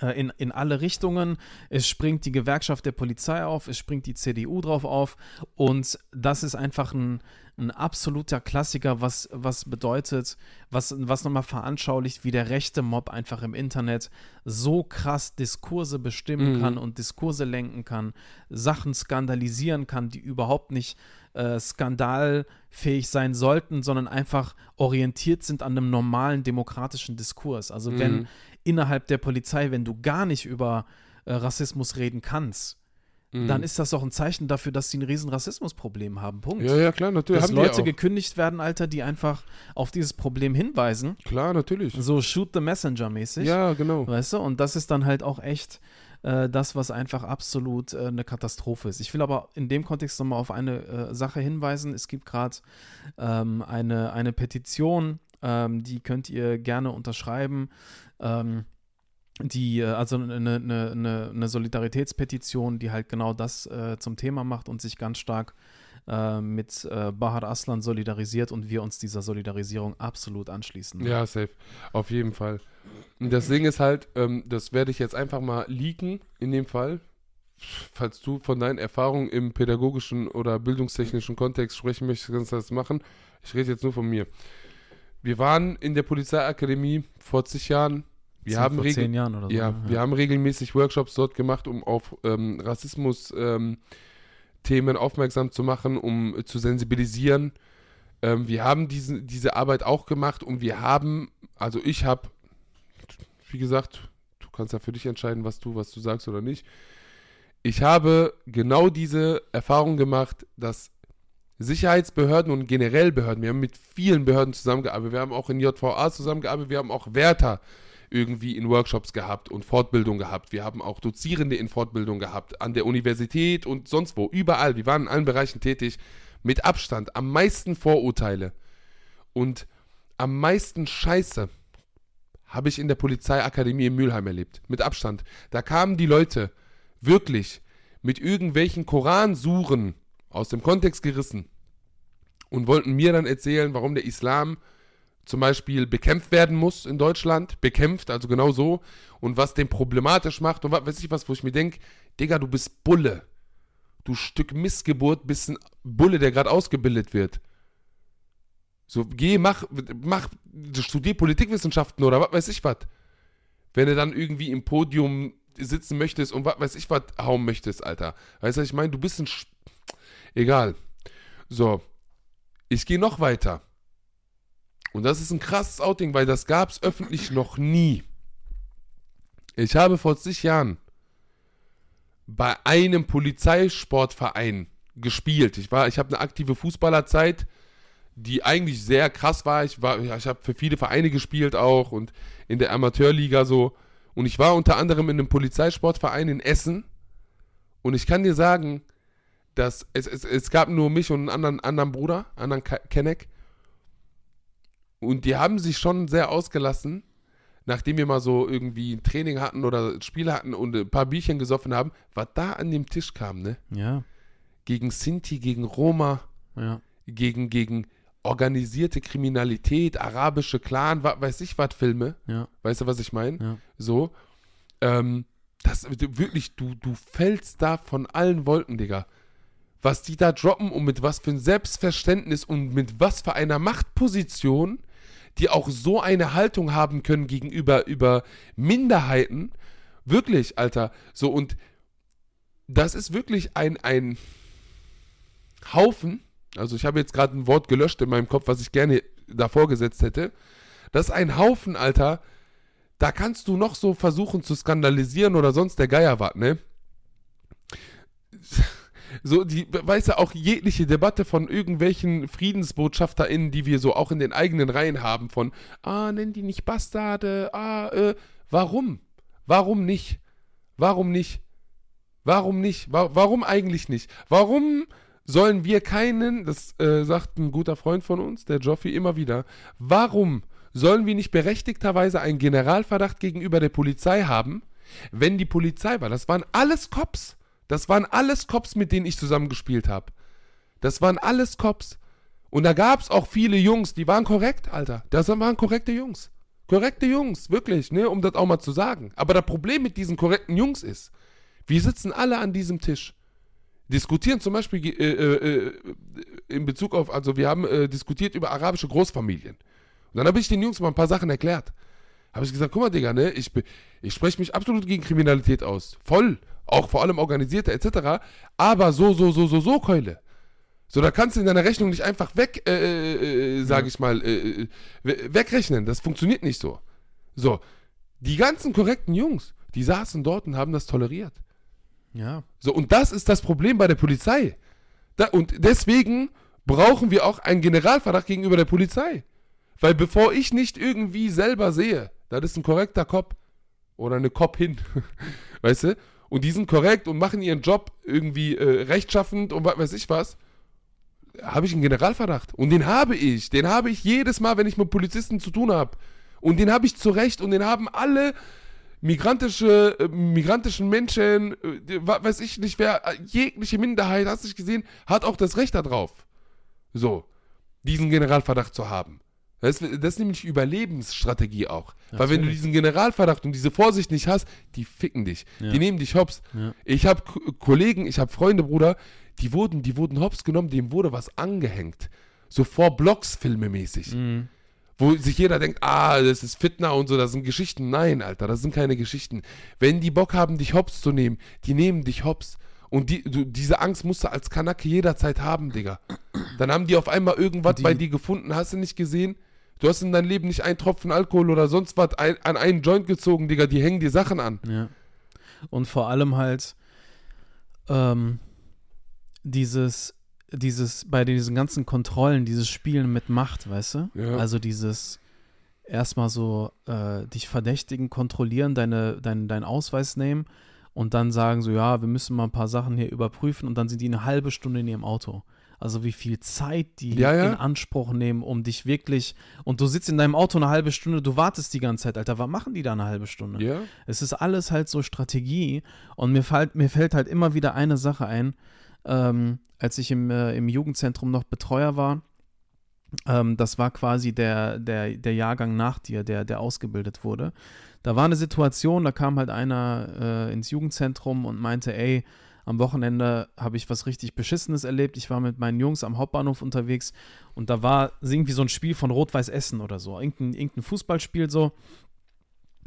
Äh, In, in alle Richtungen. Es springt die Gewerkschaft der Polizei auf, es springt die CDU drauf auf und das ist einfach ein, ein absoluter Klassiker, was, was bedeutet, was, was nochmal veranschaulicht, wie der rechte Mob einfach im Internet so krass Diskurse bestimmen Mhm. kann und Diskurse lenken kann, Sachen skandalisieren kann, die überhaupt nicht äh, skandalfähig sein sollten, sondern einfach orientiert sind an einem normalen demokratischen Diskurs. Also wenn Mhm. Innerhalb der Polizei, wenn du gar nicht über äh, Rassismus reden kannst, Mhm. dann ist das doch ein Zeichen dafür, dass sie ein riesen Rassismusproblem haben. Punkt. Ja, ja, klar, natürlich. dass Leute gekündigt werden, Alter, die einfach auf dieses Problem hinweisen. Klar, natürlich. So shoot the messenger mäßig. Ja, genau. Weißt du? Und das ist dann halt auch echt äh, das, was einfach absolut äh, eine Katastrophe ist. Ich will aber in dem Kontext nochmal auf eine äh, Sache hinweisen. Es gibt gerade ähm, eine, eine Petition, ähm, die könnt ihr gerne unterschreiben. Ähm, die, äh, also eine, eine, eine, eine Solidaritätspetition, die halt genau das äh, zum Thema macht und sich ganz stark äh, mit äh, Bahar Aslan solidarisiert und wir uns dieser Solidarisierung absolut anschließen. Ja, safe. Auf jeden Fall. Das Ding ist halt, ähm, das werde ich jetzt einfach mal leaken in dem Fall. Falls du von deinen Erfahrungen im pädagogischen oder bildungstechnischen Kontext sprechen möchtest, kannst du das machen. Ich rede jetzt nur von mir. Wir waren in der Polizeiakademie vor zig Jahren. Wir haben vor zehn Jahren oder so. Ja, ne? wir haben regelmäßig Workshops dort gemacht, um auf ähm, Rassismus-Themen aufmerksam zu machen, um äh, zu sensibilisieren. Ähm, wir haben diesen, diese Arbeit auch gemacht und wir haben, also ich habe, wie gesagt, du kannst ja für dich entscheiden, was du, was du sagst oder nicht. Ich habe genau diese Erfahrung gemacht, dass Sicherheitsbehörden und generell Behörden, wir haben mit vielen Behörden zusammengearbeitet, wir haben auch in JVA zusammengearbeitet, wir haben auch Wärter irgendwie in Workshops gehabt und Fortbildung gehabt. Wir haben auch Dozierende in Fortbildung gehabt, an der Universität und sonst wo, überall. Wir waren in allen Bereichen tätig. Mit Abstand am meisten Vorurteile und am meisten Scheiße habe ich in der Polizeiakademie in Mülheim erlebt. Mit Abstand. Da kamen die Leute wirklich mit irgendwelchen Koransuren aus dem Kontext gerissen und wollten mir dann erzählen, warum der Islam zum Beispiel bekämpft werden muss in Deutschland, bekämpft, also genau so, und was den problematisch macht und was weiß ich was, wo ich mir denke, Digga, du bist Bulle. Du Stück Missgeburt bist ein Bulle, der gerade ausgebildet wird. So, geh, mach, mach, studier Politikwissenschaften oder was weiß ich was. Wenn du dann irgendwie im Podium sitzen möchtest und was weiß ich was hauen möchtest, Alter. Weißt du, was ich meine? Du bist ein. Egal. So. Ich gehe noch weiter. Und das ist ein krasses Outing, weil das gab es öffentlich noch nie. Ich habe vor zig Jahren bei einem Polizeisportverein gespielt. Ich ich habe eine aktive Fußballerzeit, die eigentlich sehr krass war. Ich war, ich habe für viele Vereine gespielt auch und in der Amateurliga so. Und ich war unter anderem in einem Polizeisportverein in Essen. Und ich kann dir sagen, dass es, es, es gab nur mich und einen anderen, anderen Bruder, anderen Kenneck. Und die haben sich schon sehr ausgelassen, nachdem wir mal so irgendwie ein Training hatten oder Spiele hatten und ein paar Bierchen gesoffen haben, was da an dem Tisch kam, ne? Ja, Gegen Sinti, gegen Roma, ja. gegen, gegen organisierte Kriminalität, arabische Clan, wa, weiß ich was, Filme. Ja. Weißt du, was ich meine? Ja. So. Ähm, das wirklich, du, du fällst da von allen Wolken, Digga. Was die da droppen und mit was für ein Selbstverständnis und mit was für einer Machtposition, die auch so eine Haltung haben können gegenüber über Minderheiten. Wirklich, Alter. So, und das ist wirklich ein, ein Haufen. Also, ich habe jetzt gerade ein Wort gelöscht in meinem Kopf, was ich gerne davor gesetzt hätte. Das ist ein Haufen, Alter, da kannst du noch so versuchen zu skandalisieren oder sonst der Geier was, ne? So, die, weißt du, auch jegliche Debatte von irgendwelchen FriedensbotschafterInnen, die wir so auch in den eigenen Reihen haben, von, ah, nenn die nicht Bastarde, ah, äh, warum? Warum nicht? Warum nicht? Warum nicht? Wa warum eigentlich nicht? Warum sollen wir keinen, das äh, sagt ein guter Freund von uns, der Joffi, immer wieder, warum sollen wir nicht berechtigterweise einen Generalverdacht gegenüber der Polizei haben, wenn die Polizei war? Das waren alles Cops. Das waren alles Cops, mit denen ich zusammengespielt habe. Das waren alles Cops. Und da gab es auch viele Jungs, die waren korrekt, Alter. Das waren korrekte Jungs. Korrekte Jungs, wirklich, ne, um das auch mal zu sagen. Aber das Problem mit diesen korrekten Jungs ist, wir sitzen alle an diesem Tisch diskutieren zum Beispiel äh, äh, äh, in Bezug auf, also wir haben äh, diskutiert über arabische Großfamilien. Und dann habe ich den Jungs mal ein paar Sachen erklärt. Habe ich gesagt, guck mal, Digga, ne, ich, ich spreche mich absolut gegen Kriminalität aus. Voll. Auch vor allem organisierte etc. Aber so, so, so, so, so, Keule. So, da kannst du in deiner Rechnung nicht einfach weg, äh, äh, äh sag ich mal, äh, wegrechnen. Das funktioniert nicht so. So, die ganzen korrekten Jungs, die saßen dort und haben das toleriert. Ja. So, und das ist das Problem bei der Polizei. Da, und deswegen brauchen wir auch einen Generalverdacht gegenüber der Polizei. Weil bevor ich nicht irgendwie selber sehe, das ist ein korrekter Cop oder eine Cop hin, weißt du? Und die sind korrekt und machen ihren Job irgendwie äh, rechtschaffend und was weiß ich was, habe ich einen Generalverdacht. Und den habe ich. Den habe ich jedes Mal, wenn ich mit Polizisten zu tun habe. Und den habe ich zu Recht und den haben alle migrantische, äh, migrantischen Menschen, äh, weiß ich nicht wer, äh, jegliche Minderheit, hast du nicht gesehen, hat auch das Recht darauf. So, diesen Generalverdacht zu haben. Das ist, nämlich Überlebensstrategie auch. Natürlich. Weil wenn du diesen Generalverdacht und diese Vorsicht nicht hast, die ficken dich. Ja. Die nehmen dich hops. Ja. Ich habe Kollegen, ich habe Freunde, Bruder, die wurden, die wurden hops genommen, dem wurde was angehängt. So vor Blocks filmemäßig. Mhm wo sich jeder denkt, ah, das ist Fitner und so, das sind Geschichten. Nein, Alter, das sind keine Geschichten. Wenn die Bock haben, dich hops zu nehmen, die nehmen dich hops. Und die, du, diese Angst musst du als Kanake jederzeit haben, Digga. Dann haben die auf einmal irgendwas die, bei dir gefunden, hast du nicht gesehen? Du hast in deinem Leben nicht einen Tropfen Alkohol oder sonst was ein, an einen Joint gezogen, Digga. Die hängen dir Sachen an. Ja. Und vor allem halt ähm, dieses dieses, bei diesen ganzen Kontrollen, dieses Spielen mit Macht, weißt du? Ja. Also dieses erstmal so äh, dich verdächtigen, kontrollieren, deine, dein, deinen Ausweis nehmen und dann sagen so, ja, wir müssen mal ein paar Sachen hier überprüfen und dann sind die eine halbe Stunde in ihrem Auto. Also wie viel Zeit die ja, ja. in Anspruch nehmen, um dich wirklich. Und du sitzt in deinem Auto eine halbe Stunde, du wartest die ganze Zeit, Alter. Was machen die da eine halbe Stunde? Ja. Es ist alles halt so Strategie. Und mir, fällt, mir fällt halt immer wieder eine Sache ein ähm, als ich im, äh, im Jugendzentrum noch Betreuer war. Ähm, das war quasi der, der, der Jahrgang nach dir, der, der ausgebildet wurde. Da war eine Situation, da kam halt einer äh, ins Jugendzentrum und meinte, ey, am Wochenende habe ich was richtig Beschissenes erlebt. Ich war mit meinen Jungs am Hauptbahnhof unterwegs und da war irgendwie so ein Spiel von Rot-Weiß Essen oder so. Irgendein, irgendein Fußballspiel so.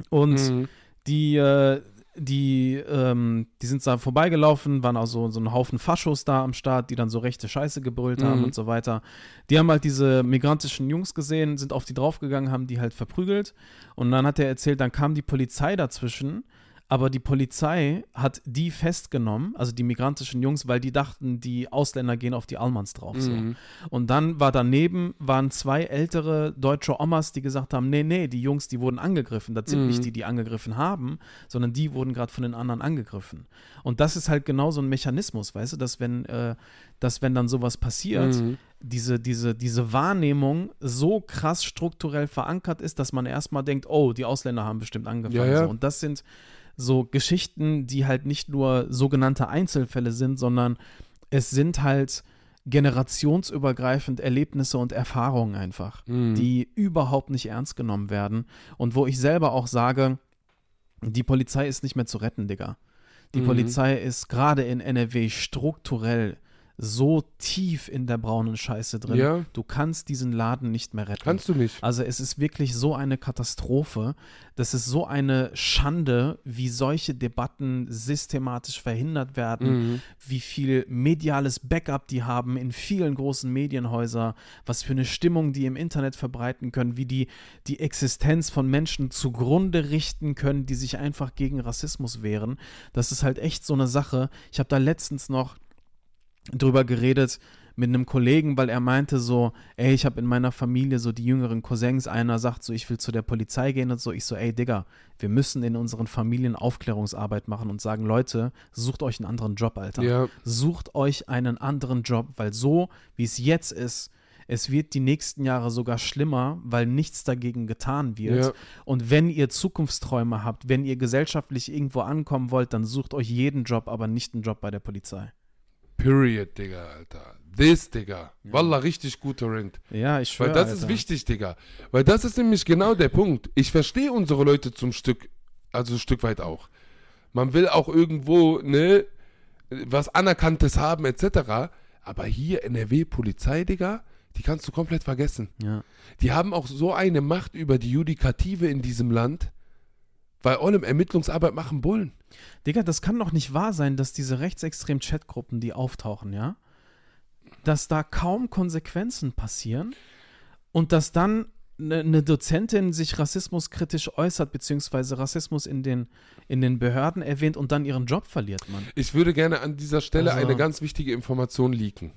Und mhm. die, äh, die, ähm, die sind da vorbeigelaufen, waren auch so, so ein Haufen Faschos da am Start, die dann so rechte Scheiße gebrüllt mhm. haben und so weiter. Die haben halt diese migrantischen Jungs gesehen, sind auf die draufgegangen, haben die halt verprügelt. Und dann hat er erzählt, dann kam die Polizei dazwischen aber die Polizei hat die festgenommen, also die migrantischen Jungs, weil die dachten, die Ausländer gehen auf die Almans drauf. So. Mhm. Und dann war daneben, waren zwei ältere deutsche Omas, die gesagt haben, nee, nee, die Jungs, die wurden angegriffen. Das sind mhm. nicht die, die angegriffen haben, sondern die wurden gerade von den anderen angegriffen. Und das ist halt genau so ein Mechanismus, weißt du, dass wenn, äh, dass wenn dann sowas passiert, mhm. diese, diese, diese Wahrnehmung so krass strukturell verankert ist, dass man erstmal denkt, oh, die Ausländer haben bestimmt angefangen. Ja, ja. So. Und das sind so Geschichten, die halt nicht nur sogenannte Einzelfälle sind, sondern es sind halt generationsübergreifend Erlebnisse und Erfahrungen einfach, mhm. die überhaupt nicht ernst genommen werden und wo ich selber auch sage, die Polizei ist nicht mehr zu retten, Digga. Die mhm. Polizei ist gerade in NRW strukturell so tief in der braunen Scheiße drin. Ja. Du kannst diesen Laden nicht mehr retten. Kannst du nicht. Also es ist wirklich so eine Katastrophe. Das ist so eine Schande, wie solche Debatten systematisch verhindert werden, Mhm. wie viel mediales Backup die haben in vielen großen Medienhäusern, was für eine Stimmung die im Internet verbreiten können, wie die die Existenz von Menschen zugrunde richten können, die sich einfach gegen Rassismus wehren. Das ist halt echt so eine Sache. Ich habe da letztens noch drüber geredet mit einem Kollegen, weil er meinte so, ey, ich habe in meiner Familie so die jüngeren Cousins, einer sagt so, ich will zu der Polizei gehen und so, ich so, ey, Digga, wir müssen in unseren Familien Aufklärungsarbeit machen und sagen, Leute, sucht euch einen anderen Job, Alter. Ja. Sucht euch einen anderen Job, weil so, wie es jetzt ist, es wird die nächsten Jahre sogar schlimmer, weil nichts dagegen getan wird. Ja. Und wenn ihr Zukunftsträume habt, wenn ihr gesellschaftlich irgendwo ankommen wollt, dann sucht euch jeden Job, aber nicht einen Job bei der Polizei. Period, Digga, Alter. This, Digga. Wallah, richtig guter Rent. Ja, ich schwöre. Weil das ist wichtig, Digga. Weil das ist nämlich genau der Punkt. Ich verstehe unsere Leute zum Stück, also ein Stück weit auch. Man will auch irgendwo, ne, was Anerkanntes haben, etc. Aber hier NRW-Polizei, Digga, die kannst du komplett vergessen. Ja. Die haben auch so eine Macht über die Judikative in diesem Land, weil allem Ermittlungsarbeit machen Bullen. Digga, das kann doch nicht wahr sein, dass diese rechtsextremen Chatgruppen, die auftauchen, ja, dass da kaum Konsequenzen passieren und dass dann eine, eine Dozentin sich rassismuskritisch äußert, beziehungsweise Rassismus in den, in den Behörden erwähnt und dann ihren Job verliert, Mann. Ich würde gerne an dieser Stelle Also- eine ganz wichtige Information leaken.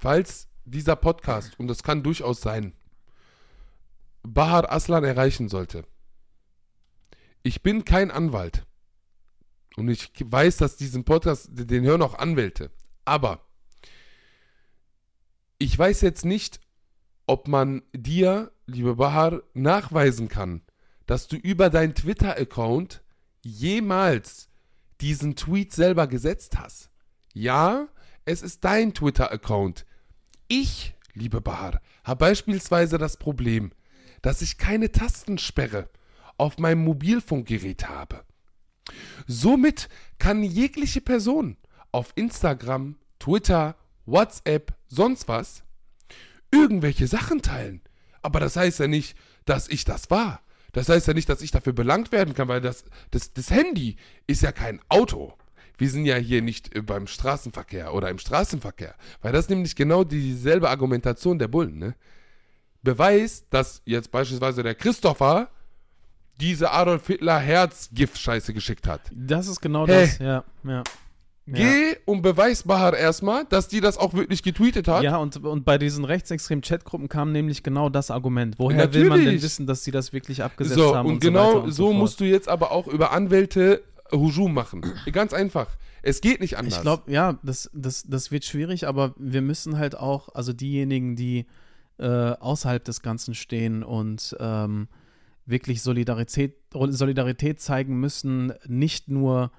Falls dieser Podcast, und das kann durchaus sein, Bahar Aslan erreichen sollte. Ich bin kein Anwalt. Und ich weiß, dass diesen Podcast, den hören auch Anwälte. Aber ich weiß jetzt nicht, ob man dir, liebe Bahar, nachweisen kann, dass du über deinen Twitter-Account jemals diesen Tweet selber gesetzt hast. Ja, es ist dein Twitter-Account. Ich, liebe Bahar, habe beispielsweise das Problem, dass ich keine Tastensperre auf meinem Mobilfunkgerät habe. Somit kann jegliche Person auf Instagram, Twitter, WhatsApp, sonst was irgendwelche Sachen teilen. Aber das heißt ja nicht, dass ich das war. Das heißt ja nicht, dass ich dafür belangt werden kann, weil das, das, das Handy ist ja kein Auto. Wir sind ja hier nicht äh, beim Straßenverkehr oder im Straßenverkehr. Weil das nämlich genau dieselbe Argumentation der Bullen. Ne? Beweis, dass jetzt beispielsweise der Christopher diese Adolf Hitler Herz-Gift-Scheiße geschickt hat. Das ist genau Hä? das, ja, ja. Geh und beweis Bahar erstmal, dass die das auch wirklich getweetet hat. Ja, und, und bei diesen rechtsextremen Chatgruppen kam nämlich genau das Argument. Woher will man denn Natürlich. wissen, dass sie das wirklich abgesetzt So, haben? und, Und, genau so, und so, fort. musst du jetzt aber auch über Anwälte Hujum machen. Ganz einfach. Es geht nicht anders. Ich glaube, ja, das, das, das wird schwierig, aber wir müssen halt auch, also diejenigen, die äh, außerhalb des Ganzen stehen und ähm, wirklich Solidarität, Solidarität zeigen müssen, nicht nur,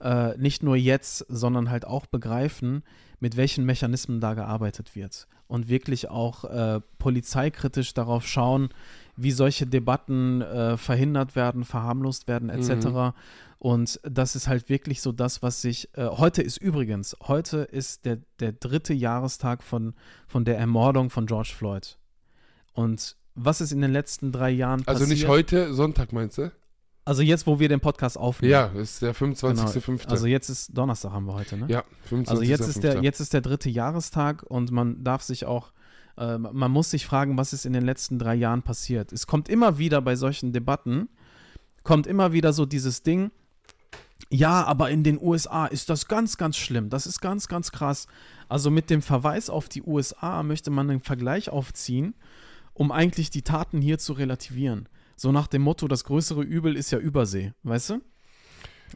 äh, nicht nur jetzt, sondern halt auch begreifen, mit welchen Mechanismen da gearbeitet wird. Und wirklich auch äh, polizeikritisch darauf schauen, wie solche Debatten äh, verhindert werden, verharmlost werden, etc. Und das ist halt wirklich so das, was sich. Äh, heute ist übrigens, heute ist der, der dritte Jahrestag von, von der Ermordung von George Floyd. Und was ist in den letzten drei Jahren also passiert? nicht heute, Sonntag meinst du? Also jetzt, wo wir den Podcast aufnehmen. Ja, ist der 25.05. Also jetzt ist Donnerstag haben wir heute, ne? ja, 25.05. Also jetzt ist der jetzt ist der dritte Jahrestag und man darf sich auch äh, man muss sich fragen, was ist in den letzten drei Jahren passiert. Es kommt immer wieder bei solchen Debatten kommt immer wieder so dieses Ding. Ja, aber in den USA ist das ganz, ganz schlimm. Das ist ganz, ganz krass. Also mit dem Verweis auf die USA möchte man einen Vergleich aufziehen, um eigentlich die Taten hier zu relativieren. So nach dem Motto, das größere Übel ist ja Übersee, weißt du?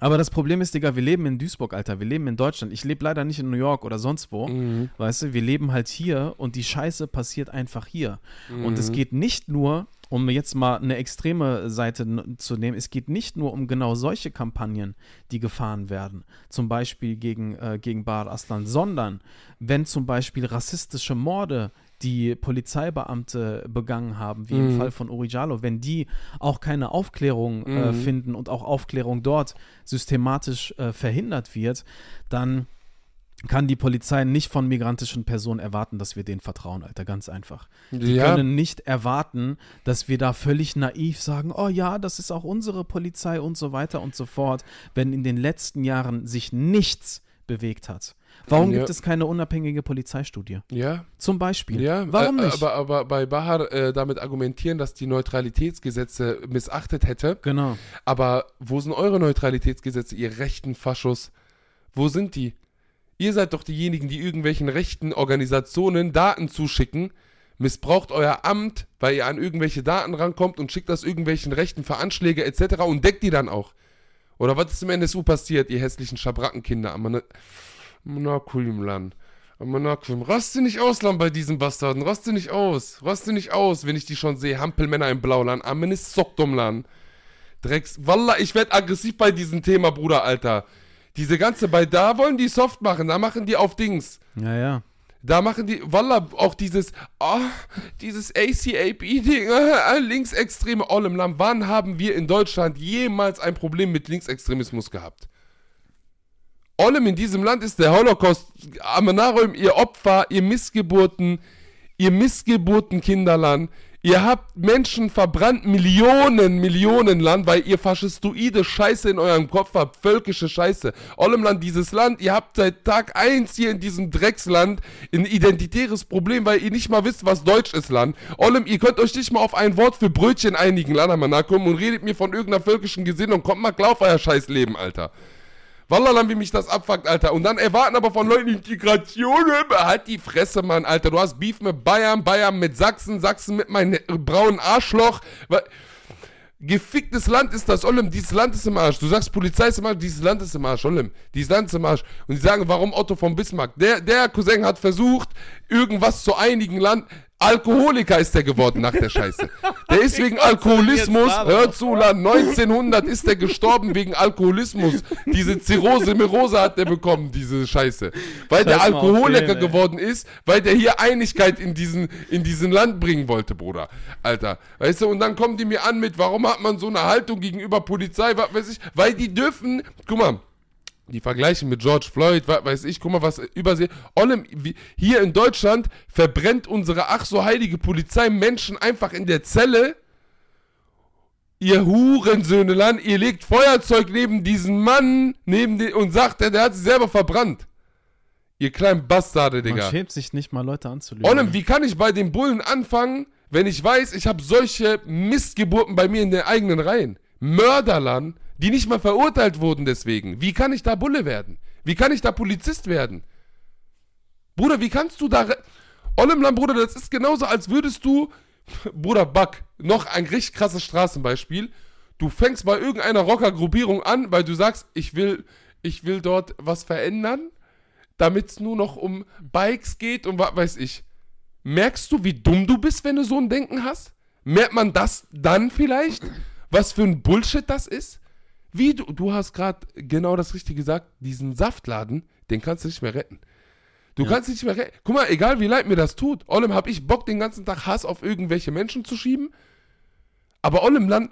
Aber das Problem ist, Digga, wir leben in Duisburg, Alter. Wir leben in Deutschland. Ich lebe leider nicht in New York oder sonst wo. Mhm. Weißt du, wir leben halt hier und die Scheiße passiert einfach hier. Und Mhm. es geht nicht nur, um jetzt mal eine extreme Seite zu nehmen, es geht nicht nur um genau solche Kampagnen, die gefahren werden. Zum Beispiel gegen, äh, gegen Bar Aslan, sondern wenn zum Beispiel rassistische Morde die Polizeibeamte begangen haben, wie im Mhm. Fall von Uri Jallo, wenn die auch keine Aufklärung äh, Mhm. finden und auch Aufklärung dort systematisch äh, verhindert wird, dann kann die Polizei nicht von migrantischen Personen erwarten, dass wir denen vertrauen, Alter, ganz einfach. Die ja, können nicht erwarten, dass wir da völlig naiv sagen, oh ja, das ist auch unsere Polizei und so weiter und so fort, wenn in den letzten Jahren sich nichts bewegt hat. Warum Ja. gibt es keine unabhängige Polizeistudie? ja, Zum Beispiel. ja. Warum äh, nicht? Aber, aber bei Bahar äh, damit argumentieren, dass die Neutralitätsgesetze missachtet hätte. genau. Aber wo sind eure Neutralitätsgesetze, ihr rechten Faschos? Wo sind die? Ihr seid doch diejenigen, die irgendwelchen rechten Organisationen Daten zuschicken, missbraucht euer Amt, weil ihr an irgendwelche Daten rankommt und schickt das irgendwelchen rechten Veranschläge etc. und deckt die dann auch. Oder was ist im NSU passiert, ihr hässlichen Schabrackenkinder? Amanakulimlan. Amanakulim. Raste nicht aus, Land, bei diesen Bastarden. Raste nicht aus. Raste nicht aus, wenn ich die schon sehe. Hampelmänner im Blauland. Amenis Sokdomlan. Drecks. Wallah, ich werd aggressiv bei diesem Thema, Bruder, Alter. Diese ganze, bei da wollen die soft machen, da machen die auf Dings. Ja, ja. Da machen die, Wallah, auch dieses, ah, dieses ACAB-Ding, äh, linksextreme Ollem Land. Wann haben wir in Deutschland jemals ein Problem mit Linksextremismus gehabt? Ollem in diesem Land ist der Holocaust, Amenarum, ihr Opfer, ihr Missgeburten, ihr Missgeburten Kinderland. Ihr habt Menschen verbrannt, Millionen, Millionen Land, weil ihr faschistoide Scheiße in eurem Kopf habt, völkische Scheiße. Ollemland, dieses Land, ihr habt seit Tag 1 hier in diesem Drecksland ein identitäres Problem, weil ihr nicht mal wisst, was Deutsch ist, Land. Ollem, ihr könnt euch nicht mal auf ein Wort für Brötchen einigen, Lanamanakum, und redet mir von irgendeiner völkischen Gesinnung. Kommt mal klar auf euer Scheißleben, Alter. Wallah, wie mich das abfuckt, Alter. Und dann erwarten aber von Leuten Integration. Halt die Fresse, Mann, Alter. Du hast Beef mit Bayern, Bayern mit Sachsen, Sachsen mit meinem braunen Arschloch. Geficktes Land ist das, Ollem. Dieses Land ist im Arsch. Du sagst, Polizei ist im Arsch. Dieses Land ist im Arsch, Ollem. Dieses Land ist im Arsch. Und die sagen, warum Otto von Bismarck? Der, der Cousin hat versucht, irgendwas zu einigen Land. Alkoholiker ist der geworden nach der Scheiße. Der ist wegen Alkoholismus, hör zu, Land, 1900 ist der gestorben wegen Alkoholismus. Diese Zirrhose, Mirose hat der bekommen, diese Scheiße. Weil der Alkoholiker den, geworden ist, weil der hier Einigkeit in diesen, in diesen Land bringen wollte, Bruder. Alter. Weißt du, und dann kommen die mir an mit, warum hat man so eine Haltung gegenüber Polizei, was weiß ich, weil die dürfen, guck mal, die vergleichen mit George Floyd, weiß ich, guck mal, was übersee. Ollem, hier in Deutschland verbrennt unsere ach so heilige Polizei Menschen einfach in der Zelle. Ihr Hurensöhneland, ihr legt Feuerzeug neben diesen Mann neben den, und sagt, der, der hat sich selber verbrannt. Ihr kleinen Bastarde, Man Digga. schämt sich nicht mal, Leute anzulügen. Ollem, wie kann ich bei den Bullen anfangen, wenn ich weiß, ich habe solche Missgeburten bei mir in den eigenen Reihen? Mörderlern, die nicht mal verurteilt wurden deswegen. Wie kann ich da Bulle werden? Wie kann ich da Polizist werden? Bruder, wie kannst du da... Ollemland, Bruder, das ist genauso, als würdest du... Bruder, Buck, noch ein richtig krasses Straßenbeispiel. Du fängst bei irgendeiner Rockergruppierung an, weil du sagst, ich will, ich will dort was verändern, damit es nur noch um Bikes geht und was weiß ich. Merkst du, wie dumm du bist, wenn du so ein Denken hast? Merkt man das dann vielleicht? Was für ein Bullshit das ist? Wie du, du hast gerade genau das Richtige gesagt, diesen Saftladen, den kannst du nicht mehr retten. Du kannst ihn nicht mehr retten. Guck mal, egal wie leid mir das tut, Ollem, hab ich Bock, den ganzen Tag Hass auf irgendwelche Menschen zu schieben? Aber Ollem, Land,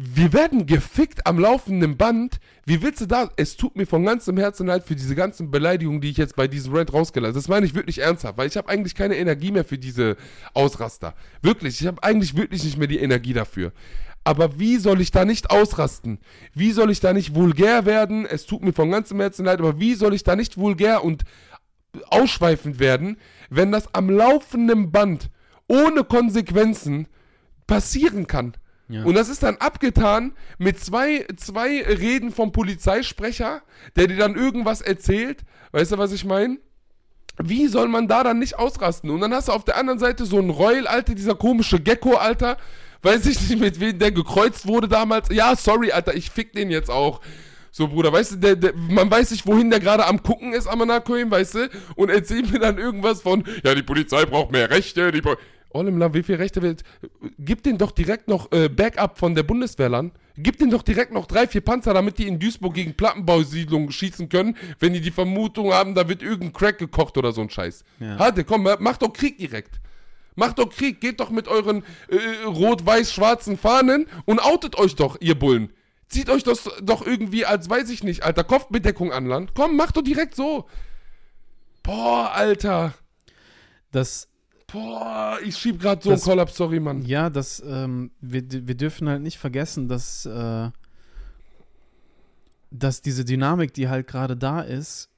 wir werden gefickt am laufenden Band. Wie willst du da? Es tut mir von ganzem Herzen leid für diese ganzen Beleidigungen, die ich jetzt bei diesem Rant rausgelassen habe. Das meine ich wirklich ernsthaft, weil ich habe eigentlich keine Energie mehr für diese Ausraster. Wirklich, ich habe eigentlich wirklich nicht mehr die Energie dafür. Aber wie soll ich da nicht ausrasten? Wie soll ich da nicht vulgär werden? Es tut mir von ganzem Herzen leid, aber wie soll ich da nicht vulgär und ausschweifend werden, wenn das am laufenden Band ohne Konsequenzen passieren kann? Ja. Und das ist dann abgetan mit zwei, zwei Reden vom Polizeisprecher, der dir dann irgendwas erzählt. Weißt du, was ich meine? Wie soll man da dann nicht ausrasten? Und dann hast du auf der anderen Seite so einen Reul, Alter, dieser komische Gecko, Alter. Weiß ich nicht, mit wem der gekreuzt wurde damals. Ja, sorry, Alter, ich fick den jetzt auch. So, Bruder, weißt du, der, der, man weiß nicht, wohin der gerade am gucken ist, Amanakoim, weißt du? Und erzählt mir dann irgendwas von, ja, die Polizei braucht mehr Rechte, die Olemla, wie viele Rechte wird. Gib den doch direkt noch äh, Backup von der Bundeswehr an. Gib den doch direkt noch drei, vier Panzer, damit die in Duisburg gegen Plattenbausiedlungen schießen können, wenn die die Vermutung haben, da wird irgendein Crack gekocht oder so ein Scheiß. Ja. Hatte, komm, mach doch Krieg direkt. Macht doch Krieg, geht doch mit euren äh, rot-weiß-schwarzen Fahnen und outet euch doch, ihr Bullen. Zieht euch das doch irgendwie als, weiß ich nicht, alter, Kopfbedeckung an Land. Komm, macht doch direkt so. Boah, Alter. Das, Boah, ich schieb grad so Das- einen Kollaps, sorry, Mann. ja, das, ähm, wir, wir dürfen halt nicht vergessen, dass, äh, dass diese Dynamik, die halt gerade da ist,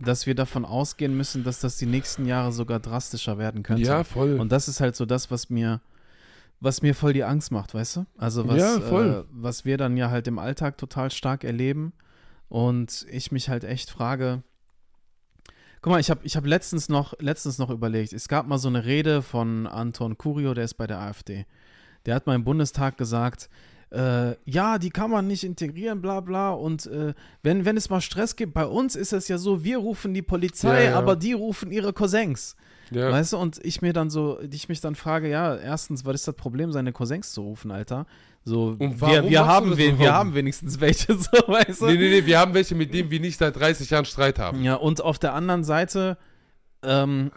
dass wir davon ausgehen müssen, dass das die nächsten Jahre sogar drastischer werden könnte. Ja, voll. Und das ist halt so das, was mir, was mir voll die Angst macht, weißt du? Also was, Ja, voll. Äh, was wir dann ja halt im Alltag total stark erleben. Und ich mich halt echt frage, guck mal, ich habe ich hab letztens, noch, letztens noch überlegt, es gab mal so eine Rede von Anton Curio, der ist bei der AfD. Der hat mal im Bundestag gesagt, äh, ja, die kann man nicht integrieren, bla bla. Und äh, wenn, wenn es mal Stress gibt, bei uns ist es ja so, wir rufen die Polizei, Ja, ja. aber die rufen ihre Cousins. ja. Weißt du, und ich mir dann so, ich mich dann frage, ja, erstens, was ist das Problem, seine Cousins zu rufen, Alter? So, Und wir, warum wir, haben, wir überhaupt? haben wenigstens welche, so, weißt du? Nee, nee, nee, wir haben welche, mit denen wir nicht seit 30 Jahren Streit haben. Ja, und auf der anderen Seite, ähm,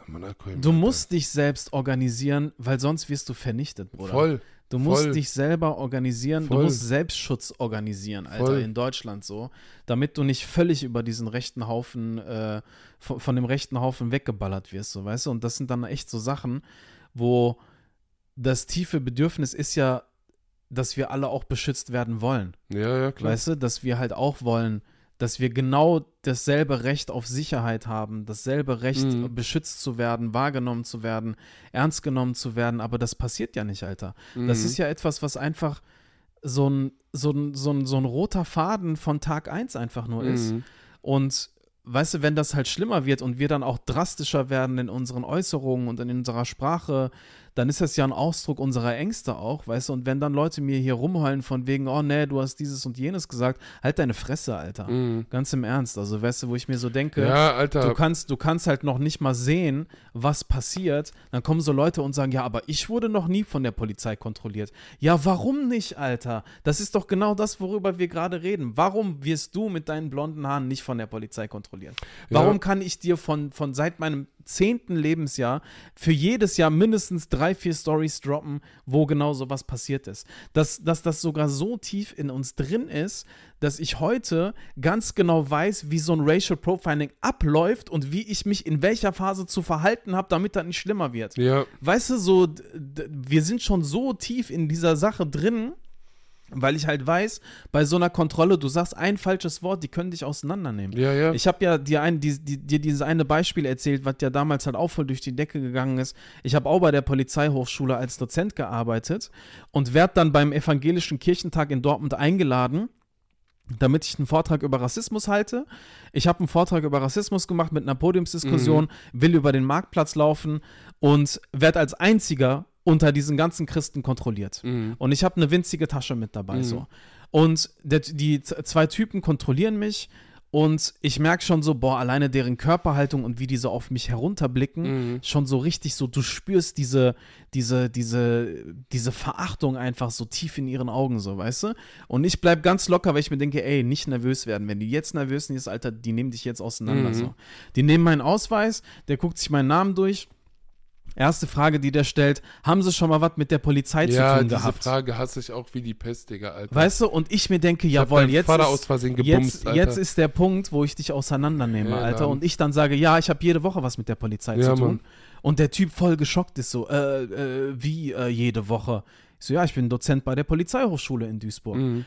du musst dich selbst organisieren, weil sonst wirst du vernichtet, Bruder. Voll. Du musst voll. dich selber organisieren, Voll. du musst Selbstschutz organisieren, Alter, Voll. in Deutschland so, damit du nicht völlig über diesen rechten Haufen, äh, von, von dem rechten Haufen weggeballert wirst, so, weißt du? Und das sind dann echt so Sachen, wo das tiefe Bedürfnis ist ja, dass wir alle auch beschützt werden wollen. Ja, ja, klar. Weißt du, dass wir halt auch wollen, dass wir genau dasselbe Recht auf Sicherheit haben, dasselbe Recht, Mhm. beschützt zu werden, wahrgenommen zu werden, ernst genommen zu werden, aber das passiert ja nicht, Alter. Das Mhm. ist ja etwas, was einfach so ein, so ein, so ein, so ein roter Faden von Tag 1 einfach nur ist. Mhm. Und weißt du, wenn das halt schlimmer wird und wir dann auch drastischer werden in unseren Äußerungen und in unserer Sprache, dann ist das ja ein Ausdruck unserer Ängste auch, weißt du, und wenn dann Leute mir hier rumheulen von wegen, oh nee, du hast dieses und jenes gesagt, halt deine Fresse, Alter. Mhm. Ganz im Ernst, also weißt du, wo ich mir so denke, Ja, Alter. Du kannst, du kannst halt noch nicht mal sehen, was passiert. Dann kommen so Leute und sagen, ja, aber ich wurde noch nie von der Polizei kontrolliert. Ja, warum nicht, Alter? Das ist doch genau das, worüber wir gerade reden. Warum wirst du mit deinen blonden Haaren nicht von der Polizei kontrolliert? Warum Ja. kann ich dir von, von seit meinem zehnten Lebensjahr für jedes Jahr mindestens drei, vier Stories droppen, wo genau sowas passiert ist? Dass, dass das sogar so tief in uns drin ist, dass ich heute ganz genau weiß, wie so ein Racial Profiling abläuft und wie ich mich in welcher Phase zu verhalten habe, damit das nicht schlimmer wird. Ja, Weißt du, so, wir sind schon so tief in dieser Sache drin, weil ich halt weiß, bei so einer Kontrolle, du sagst ein falsches Wort, die können dich auseinandernehmen. ja, ja. Ich habe ja dir, ein, die, die, dir dieses eine Beispiel erzählt, was ja damals halt auch voll durch die Decke gegangen ist. Ich habe auch bei der Polizeihochschule als Dozent gearbeitet und werde dann beim Evangelischen Kirchentag in Dortmund eingeladen damit ich einen Vortrag über Rassismus halte. Ich habe einen Vortrag über Rassismus gemacht mit einer Podiumsdiskussion, will über den Marktplatz laufen und werde als einziger unter diesen ganzen Christen kontrolliert. Mhm. Und ich habe eine winzige Tasche mit dabei Mhm. so. Und der, die zwei Typen kontrollieren mich und ich merke schon so, boah, alleine deren Körperhaltung und wie die so auf mich herunterblicken, Mhm. schon so richtig so, du spürst diese, diese, diese, diese Verachtung einfach so tief in ihren Augen, so, weißt du? Und ich bleib ganz locker, weil ich mir denke, ey, nicht nervös werden. Wenn die jetzt nervös sind, Alter, die nehmen dich jetzt auseinander, Mhm. so. Die nehmen meinen Ausweis, der guckt sich meinen Namen durch. Erste Frage, die der stellt, haben sie schon mal was mit der Polizei Ja, zu tun diese gehabt? Frage hasse ich auch wie die Pest, Digga, Alter. Weißt du, und ich mir denke, Ich jawohl, jetzt Vater ist, aus Versehen gebumst, jetzt, Alter. jetzt ist der Punkt, wo ich dich auseinandernehme, Ja, Alter. Und ich dann sage, ja, ich habe jede Woche was mit der Polizei Ja, zu tun. Mann. Und der Typ voll geschockt ist so, äh, äh, wie äh, jede Woche? Ich so, ja, ich bin Dozent bei der Polizeihochschule in Duisburg. Mhm.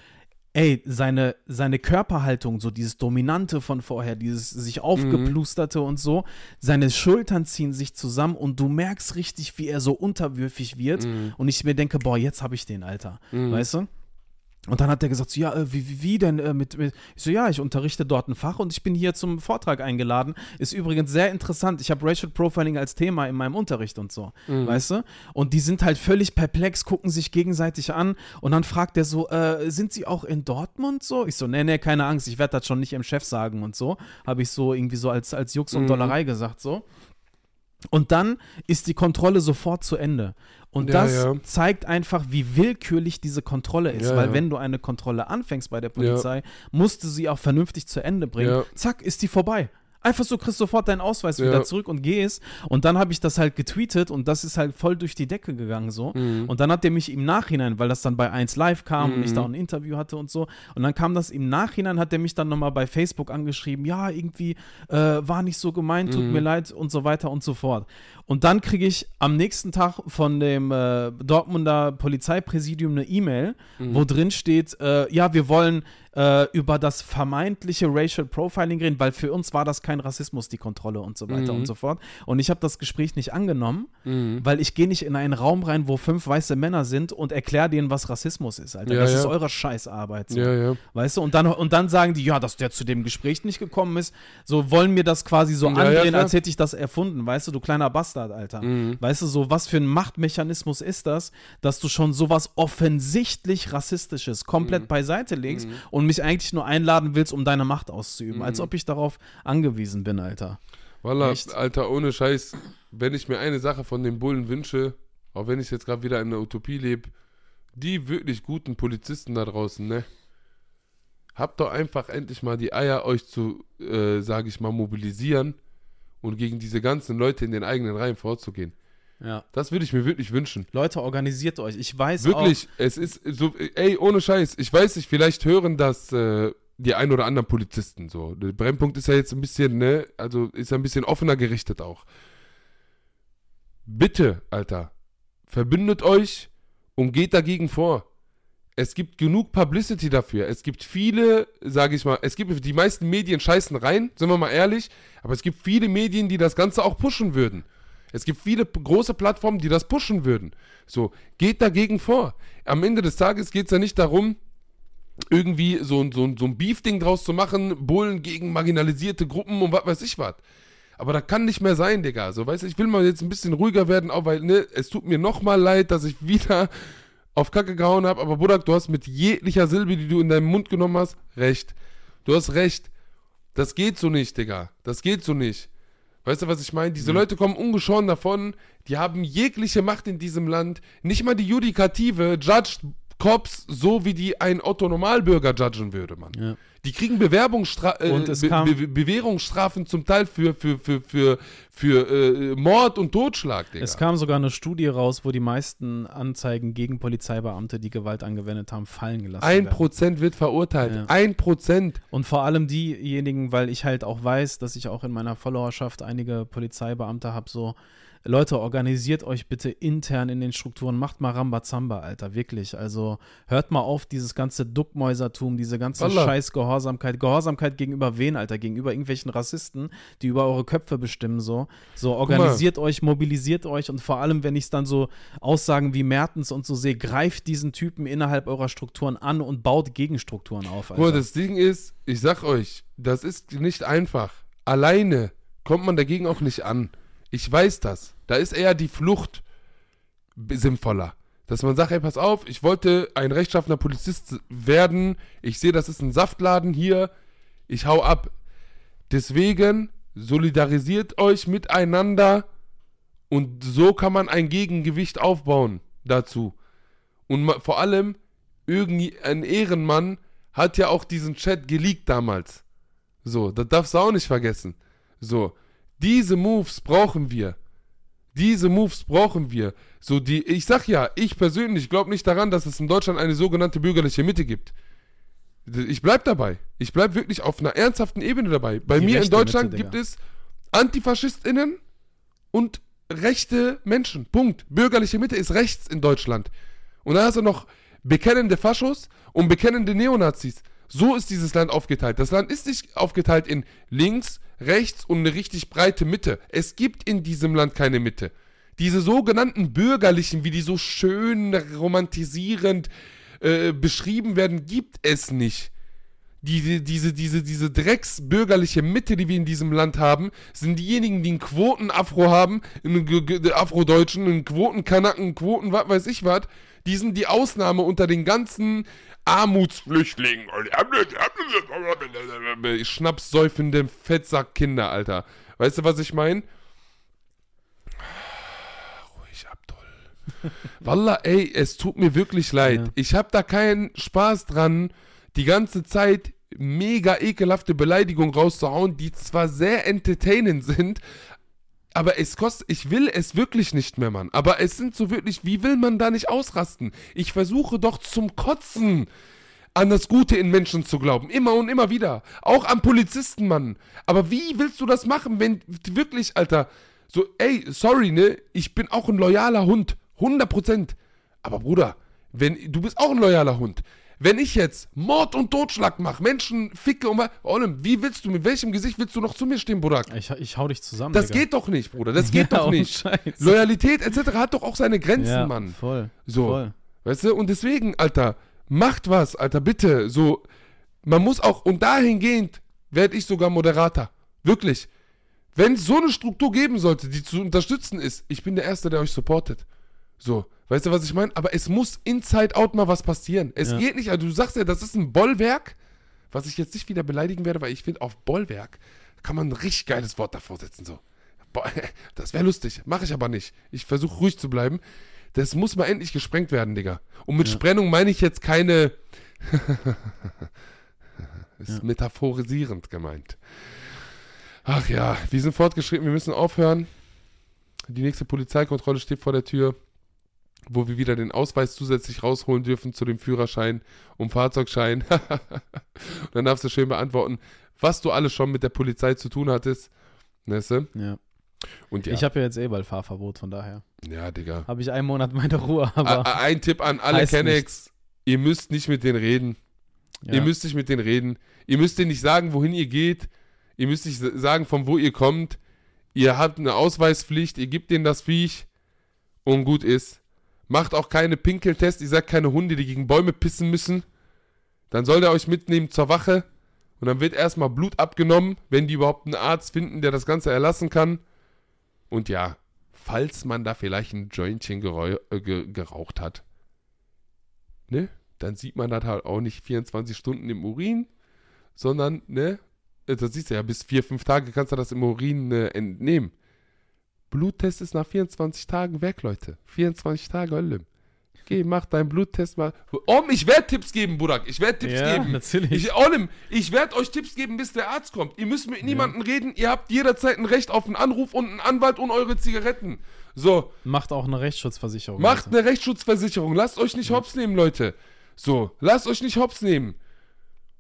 Ey, seine, seine Körperhaltung, so dieses Dominante von vorher, dieses sich aufgeplusterte und so, seine Schultern ziehen sich zusammen und du merkst richtig, wie er so unterwürfig wird. Mhm. Und ich mir denke, boah, jetzt habe ich den, Alter. Mhm. Weißt du? Und dann hat er gesagt, so, ja, äh, wie, wie, denn äh, mit, mit, ich so, ja, ich unterrichte dort ein Fach und ich bin hier zum Vortrag eingeladen. Ist übrigens sehr interessant. Ich habe Racial Profiling als Thema in meinem Unterricht und so, Mhm. weißt du? Und die sind halt völlig perplex, gucken sich gegenseitig an und dann fragt er so, äh, sind sie auch in Dortmund so? Ich so, nee, nee, keine Angst, ich werde das schon nicht im Chef sagen und so. Habe ich so irgendwie so als, als Jux und Mhm. Dollerei gesagt, so. Und dann ist die Kontrolle sofort zu Ende. Und Ja, das ja. zeigt einfach, wie willkürlich diese Kontrolle ist. Ja, weil wenn du eine Kontrolle anfängst bei der Polizei, musst du sie auch vernünftig zu Ende bringen. Zack, ist die vorbei. Einfach so kriegst sofort deinen Ausweis Ja. wieder zurück und gehst. Und dann habe ich das halt getweetet und das ist halt voll durch die Decke gegangen so. Mhm. Und dann hat der mich im Nachhinein, weil das dann bei 1 Live kam und ich da auch ein Interview hatte und so. Und dann kam das im Nachhinein, hat der mich dann nochmal bei Facebook angeschrieben, ja, irgendwie äh, war nicht so gemeint, tut mir leid und so weiter und so fort. Und dann kriege ich am nächsten Tag von dem äh, Dortmunder Polizeipräsidium eine E-Mail, wo drin steht, äh, ja, wir wollen äh, über das vermeintliche Racial Profiling reden, weil für uns war das kein Rassismus, die Kontrolle und so weiter und so fort. Und ich habe das Gespräch nicht angenommen, weil ich gehe nicht in einen Raum rein, wo fünf weiße Männer sind und erkläre denen, was Rassismus ist, Alter. Ja, das ja. ist eure Scheißarbeit. So. Ja. Weißt du, und dann, und dann sagen die, ja, dass der zu dem Gespräch nicht gekommen ist, so wollen mir das quasi so andrehen, als hätte ich das erfunden, weißt du, du kleiner Bastard, Alter. Mhm. Weißt du, so was für ein Machtmechanismus ist das, dass du schon sowas offensichtlich Rassistisches komplett Mhm. beiseite legst und mich eigentlich nur einladen willst, um deine Macht auszuüben, als Mhm. ob ich darauf angewiesen bin, Alter. Wallah, Echt? Alter, ohne Scheiß, wenn ich mir eine Sache von den Bullen wünsche, auch wenn ich jetzt gerade wieder in der Utopie lebe, die wirklich guten Polizisten da draußen, ne? Habt doch einfach endlich mal die Eier, euch zu, äh, sage ich mal, mobilisieren und gegen diese ganzen Leute in den eigenen Reihen vorzugehen. Ja. Das würde ich mir wirklich wünschen. Leute, organisiert euch. Ich weiß Wirklich, es ist so, ey, ohne Scheiß, ich weiß nicht, vielleicht hören das äh, die ein oder anderen Polizisten so. Der Brennpunkt ist ja jetzt ein bisschen, ne, also ist ja ein bisschen offener gerichtet auch. Bitte, Alter, verbündet euch und geht dagegen vor. Es gibt genug Publicity dafür. Es gibt viele, sage ich mal, es gibt die meisten Medien scheißen rein, sind wir mal ehrlich, aber es gibt viele Medien, die das Ganze auch pushen würden. Es gibt viele große Plattformen, die das pushen würden. So, geht dagegen vor. Am Ende des Tages geht es ja nicht darum, irgendwie so, ein- so, so ein Beef-Ding draus zu machen, Bullen gegen marginalisierte Gruppen und was weiß ich was. Aber das kann nicht mehr sein, Digga. So, weißt du, ich will mal jetzt ein bisschen ruhiger werden, auch weil, ne, es tut mir nochmal leid, dass ich wieder auf Kacke gehauen habe. Aber Budak, du hast mit jeglicher Silbe, die du in deinem Mund genommen hast, recht. Du hast recht. Das geht so nicht, Digga. Das geht so nicht. Weißt du, was ich meine? Diese Leute kommen ungeschoren davon. Die haben jegliche Macht in diesem Land. Nicht mal die Judikative judged Cops so, wie die ein Otto-Normalbürger judgen würde, Mann. Ja. Die kriegen Bewerbungsstra äh, Be Be Bewährungsstrafen zum Teil für, für, für, für, für äh, Mord und Totschlag, Digga. Es kam sogar eine Studie raus, wo die meisten Anzeigen gegen Polizeibeamte, die Gewalt angewendet haben, fallen gelassen Ein werden. Prozent wird verurteilt. Ja. Ein Prozent. Und vor allem diejenigen, weil ich halt auch weiß, dass ich auch in meiner Followerschaft einige Polizeibeamte habe, so, Leute, organisiert euch bitte intern in den Strukturen, macht mal Rambazamba, Alter, wirklich. Also hört mal auf, dieses ganze Duckmäusertum, diese ganze Wallah. scheiß Gehorsamkeit. Gehorsamkeit gegenüber wen, Alter? Gegenüber irgendwelchen Rassisten, die über eure Köpfe bestimmen, so. So, organisiert euch, mobilisiert euch und vor allem, wenn ich dann so Aussagen wie Mertens und so sehe, greift diesen Typen innerhalb eurer Strukturen an und baut Gegenstrukturen auf, Alter. Mal, das Ding ist, ich sag euch, das ist nicht einfach. Alleine kommt man dagegen auch nicht an. Ich weiß das. Da ist eher die Flucht sinnvoller. Dass man sagt, ey, pass auf, ich wollte ein rechtschaffener Polizist werden. Ich sehe, das ist ein Saftladen hier. Ich hau ab. Deswegen solidarisiert euch miteinander und so kann man ein Gegengewicht aufbauen dazu. Und vor allem, ein Ehrenmann hat ja auch diesen Chat geleakt damals. So, das darfst du auch nicht vergessen. So, diese Moves brauchen wir. Diese Moves brauchen wir. So, die, ich sag ja, ich persönlich glaube nicht daran, dass es in Deutschland eine sogenannte bürgerliche Mitte gibt. Ich bleib dabei. Ich bleib wirklich auf einer ernsthaften Ebene dabei. Bei Die mir in Deutschland Mitte, gibt es AntifaschistInnen und rechte Menschen. Punkt. Bürgerliche Mitte ist rechts in Deutschland. Und dann hast du noch bekennende Faschos und bekennende Neonazis. So ist dieses Land aufgeteilt. Das Land ist nicht aufgeteilt in links, rechts und eine richtig breite Mitte. Es gibt in diesem Land keine Mitte. Diese sogenannten Bürgerlichen, wie die so schön romantisierend äh, beschrieben werden, gibt es nicht. Die, diese, diese, diese drecksbürgerliche Mitte, die wir in diesem Land haben, sind diejenigen, die einen Quoten-Afro haben, einen Afrodeutschen, einen Quotenkanaken, einen Quoten, was weiß ich was. Die sind die Ausnahme unter den ganzen Armutsflüchtlingen. Schnapssäufende Fettsackkinder, Alter. Weißt du, was ich meine? Ruhig, Abdul. Wallah, ey, es tut mir wirklich leid. Ja. Ich hab da keinen Spaß dran, die ganze Zeit mega ekelhafte Beleidigungen rauszuhauen, die zwar sehr entertainend sind, aber es kostet, ich will es wirklich nicht mehr, Mann. Aber es sind so wirklich, wie will man da nicht ausrasten? Ich versuche doch zum Kotzen an das Gute in Menschen zu glauben. Immer und immer wieder. Auch an Polizisten, Mann. Aber wie willst du das machen, wenn wirklich, Alter, so, ey, sorry, ne? Ich bin auch ein loyaler Hund. 100 Prozent. Aber Bruder, wenn, du bist auch ein loyaler Hund. Wenn ich jetzt Mord und Totschlag mache, Menschen ficke und Olim, wie willst du, mit welchem Gesicht willst du noch zu mir stehen, Bruder? Ich, ich hau dich zusammen. Das Digga. geht doch nicht, Bruder. Das geht Ja, doch nicht. Scheiß. Loyalität etc. hat doch auch seine Grenzen, ja, Mann. Voll. So. Voll. Weißt du? Und deswegen, Alter, macht was, Alter, bitte. So, man muss auch, und dahingehend werde ich sogar Moderator. Wirklich. Wenn es so eine Struktur geben sollte, die zu unterstützen ist, ich bin der Erste, der euch supportet. So, weißt du, was ich meine? Aber es muss inside out mal was passieren. Es Ja. geht nicht, also du sagst ja, das ist ein Bollwerk, was ich jetzt nicht wieder beleidigen werde, weil ich finde, auf Bollwerk kann man ein richtig geiles Wort davor setzen. So. Boah, Das wäre lustig, mache ich aber nicht. Ich versuche ruhig zu bleiben. Das muss mal endlich gesprengt werden, Digga. Und mit Ja. Sprengung meine ich jetzt keine. ist Ja. metaphorisierend gemeint. Ach ja, wir sind fortgeschritten, wir müssen aufhören. Die nächste Polizeikontrolle steht vor der Tür, wo wir wieder den Ausweis zusätzlich rausholen dürfen zu dem Führerschein und Fahrzeugschein. und dann darfst du schön beantworten, was du alles schon mit der Polizei zu tun hattest. Weißt du? Ja. Und ja, Ich habe ja jetzt eh bald Fahrverbot, von daher ja, Digga. habe ich einen Monat meine Ruhe, aber a- Ein Tipp an alle Kennex. Ihr müsst nicht mit denen reden. ja. Ihr müsst nicht mit denen reden. Ihr müsst denen nicht sagen, wohin ihr geht. Ihr müsst nicht sa- sagen, von wo ihr kommt. Ihr habt eine Ausweispflicht. Ihr gebt denen das Viech. Und gut ist. Macht auch keine Pinkeltests. Ihr seid keine Hunde, die gegen Bäume pissen müssen. Dann soll der euch mitnehmen zur Wache. Und dann wird erstmal Blut abgenommen, wenn die überhaupt einen Arzt finden, der das Ganze erlassen kann. Und ja, falls man da vielleicht ein Jointchen gerau äh, ge geraucht hat, ne, dann sieht man das halt auch nicht 24 Stunden im Urin, sondern, ne, äh, das siehst du ja, bis vier, fünf Tage kannst du das im Urin äh, entnehmen. Bluttest ist nach 24 Tagen weg, Leute. 24 Tage Hölle. Geh, mach deinen Bluttest mal. Om, ich werde Tipps geben, Burak. Ich werde Tipps ja, geben. natürlich. Ich, Olim, ich werde euch Tipps geben, bis der Arzt kommt. Ihr müsst mit niemandem reden. Ihr habt jederzeit ein Recht auf einen Anruf und einen Anwalt und eure Zigaretten. So, Macht auch eine Rechtsschutzversicherung. macht Leute. eine Rechtsschutzversicherung. Lasst euch nicht hops nehmen, Leute. So, lasst euch nicht hops nehmen.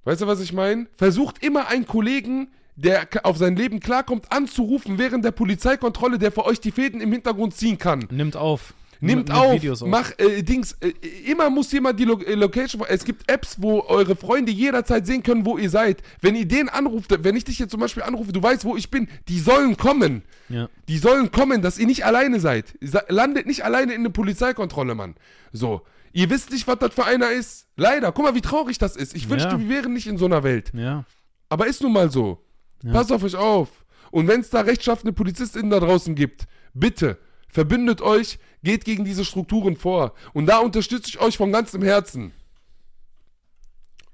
Weißt du, was ich meine? Versucht immer einen Kollegen, der auf sein Leben klarkommt, anzurufen während der Polizeikontrolle, der für euch die Fäden im Hintergrund ziehen kann. Nimmt auf. Nimmt Mit auf, mach äh, Dings. Äh, immer muss jemand die Lo äh, Location. Es gibt Apps, wo eure Freunde jederzeit sehen können, wo ihr seid. Wenn ihr den anruft, wenn ich dich jetzt zum Beispiel anrufe, du weißt, wo ich bin, die sollen kommen. Ja. Die sollen kommen, dass ihr nicht alleine seid. Landet nicht alleine in eine Polizeikontrolle, Mann. So. Ihr wisst nicht, was das für einer ist. Leider. Guck mal, wie traurig das ist. Ich wünschte, Ja. wir wären nicht in so einer Welt. Ja. Aber ist nun mal so. Ja. Passt auf euch auf. Und wenn es da rechtschaffende PolizistInnen da draußen gibt, bitte, verbündet euch, geht gegen diese Strukturen vor. Und da unterstütze ich euch von ganzem Herzen.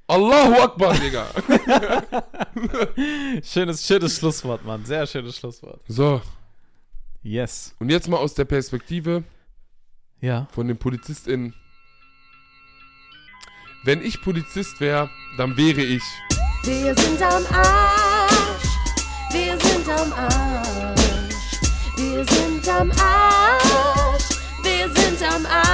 Allahu Akbar, Digga. Schönes, schönes Schlusswort, Mann. Sehr schönes Schlusswort. so, Yes. und jetzt mal aus der Perspektive Ja. von den PolizistInnen. Wenn ich Polizist wäre, dann wäre ich. Wir sind am Arsch. Wir sind am Arsch. Wir sind am Arsch. Wir sind am Arsch.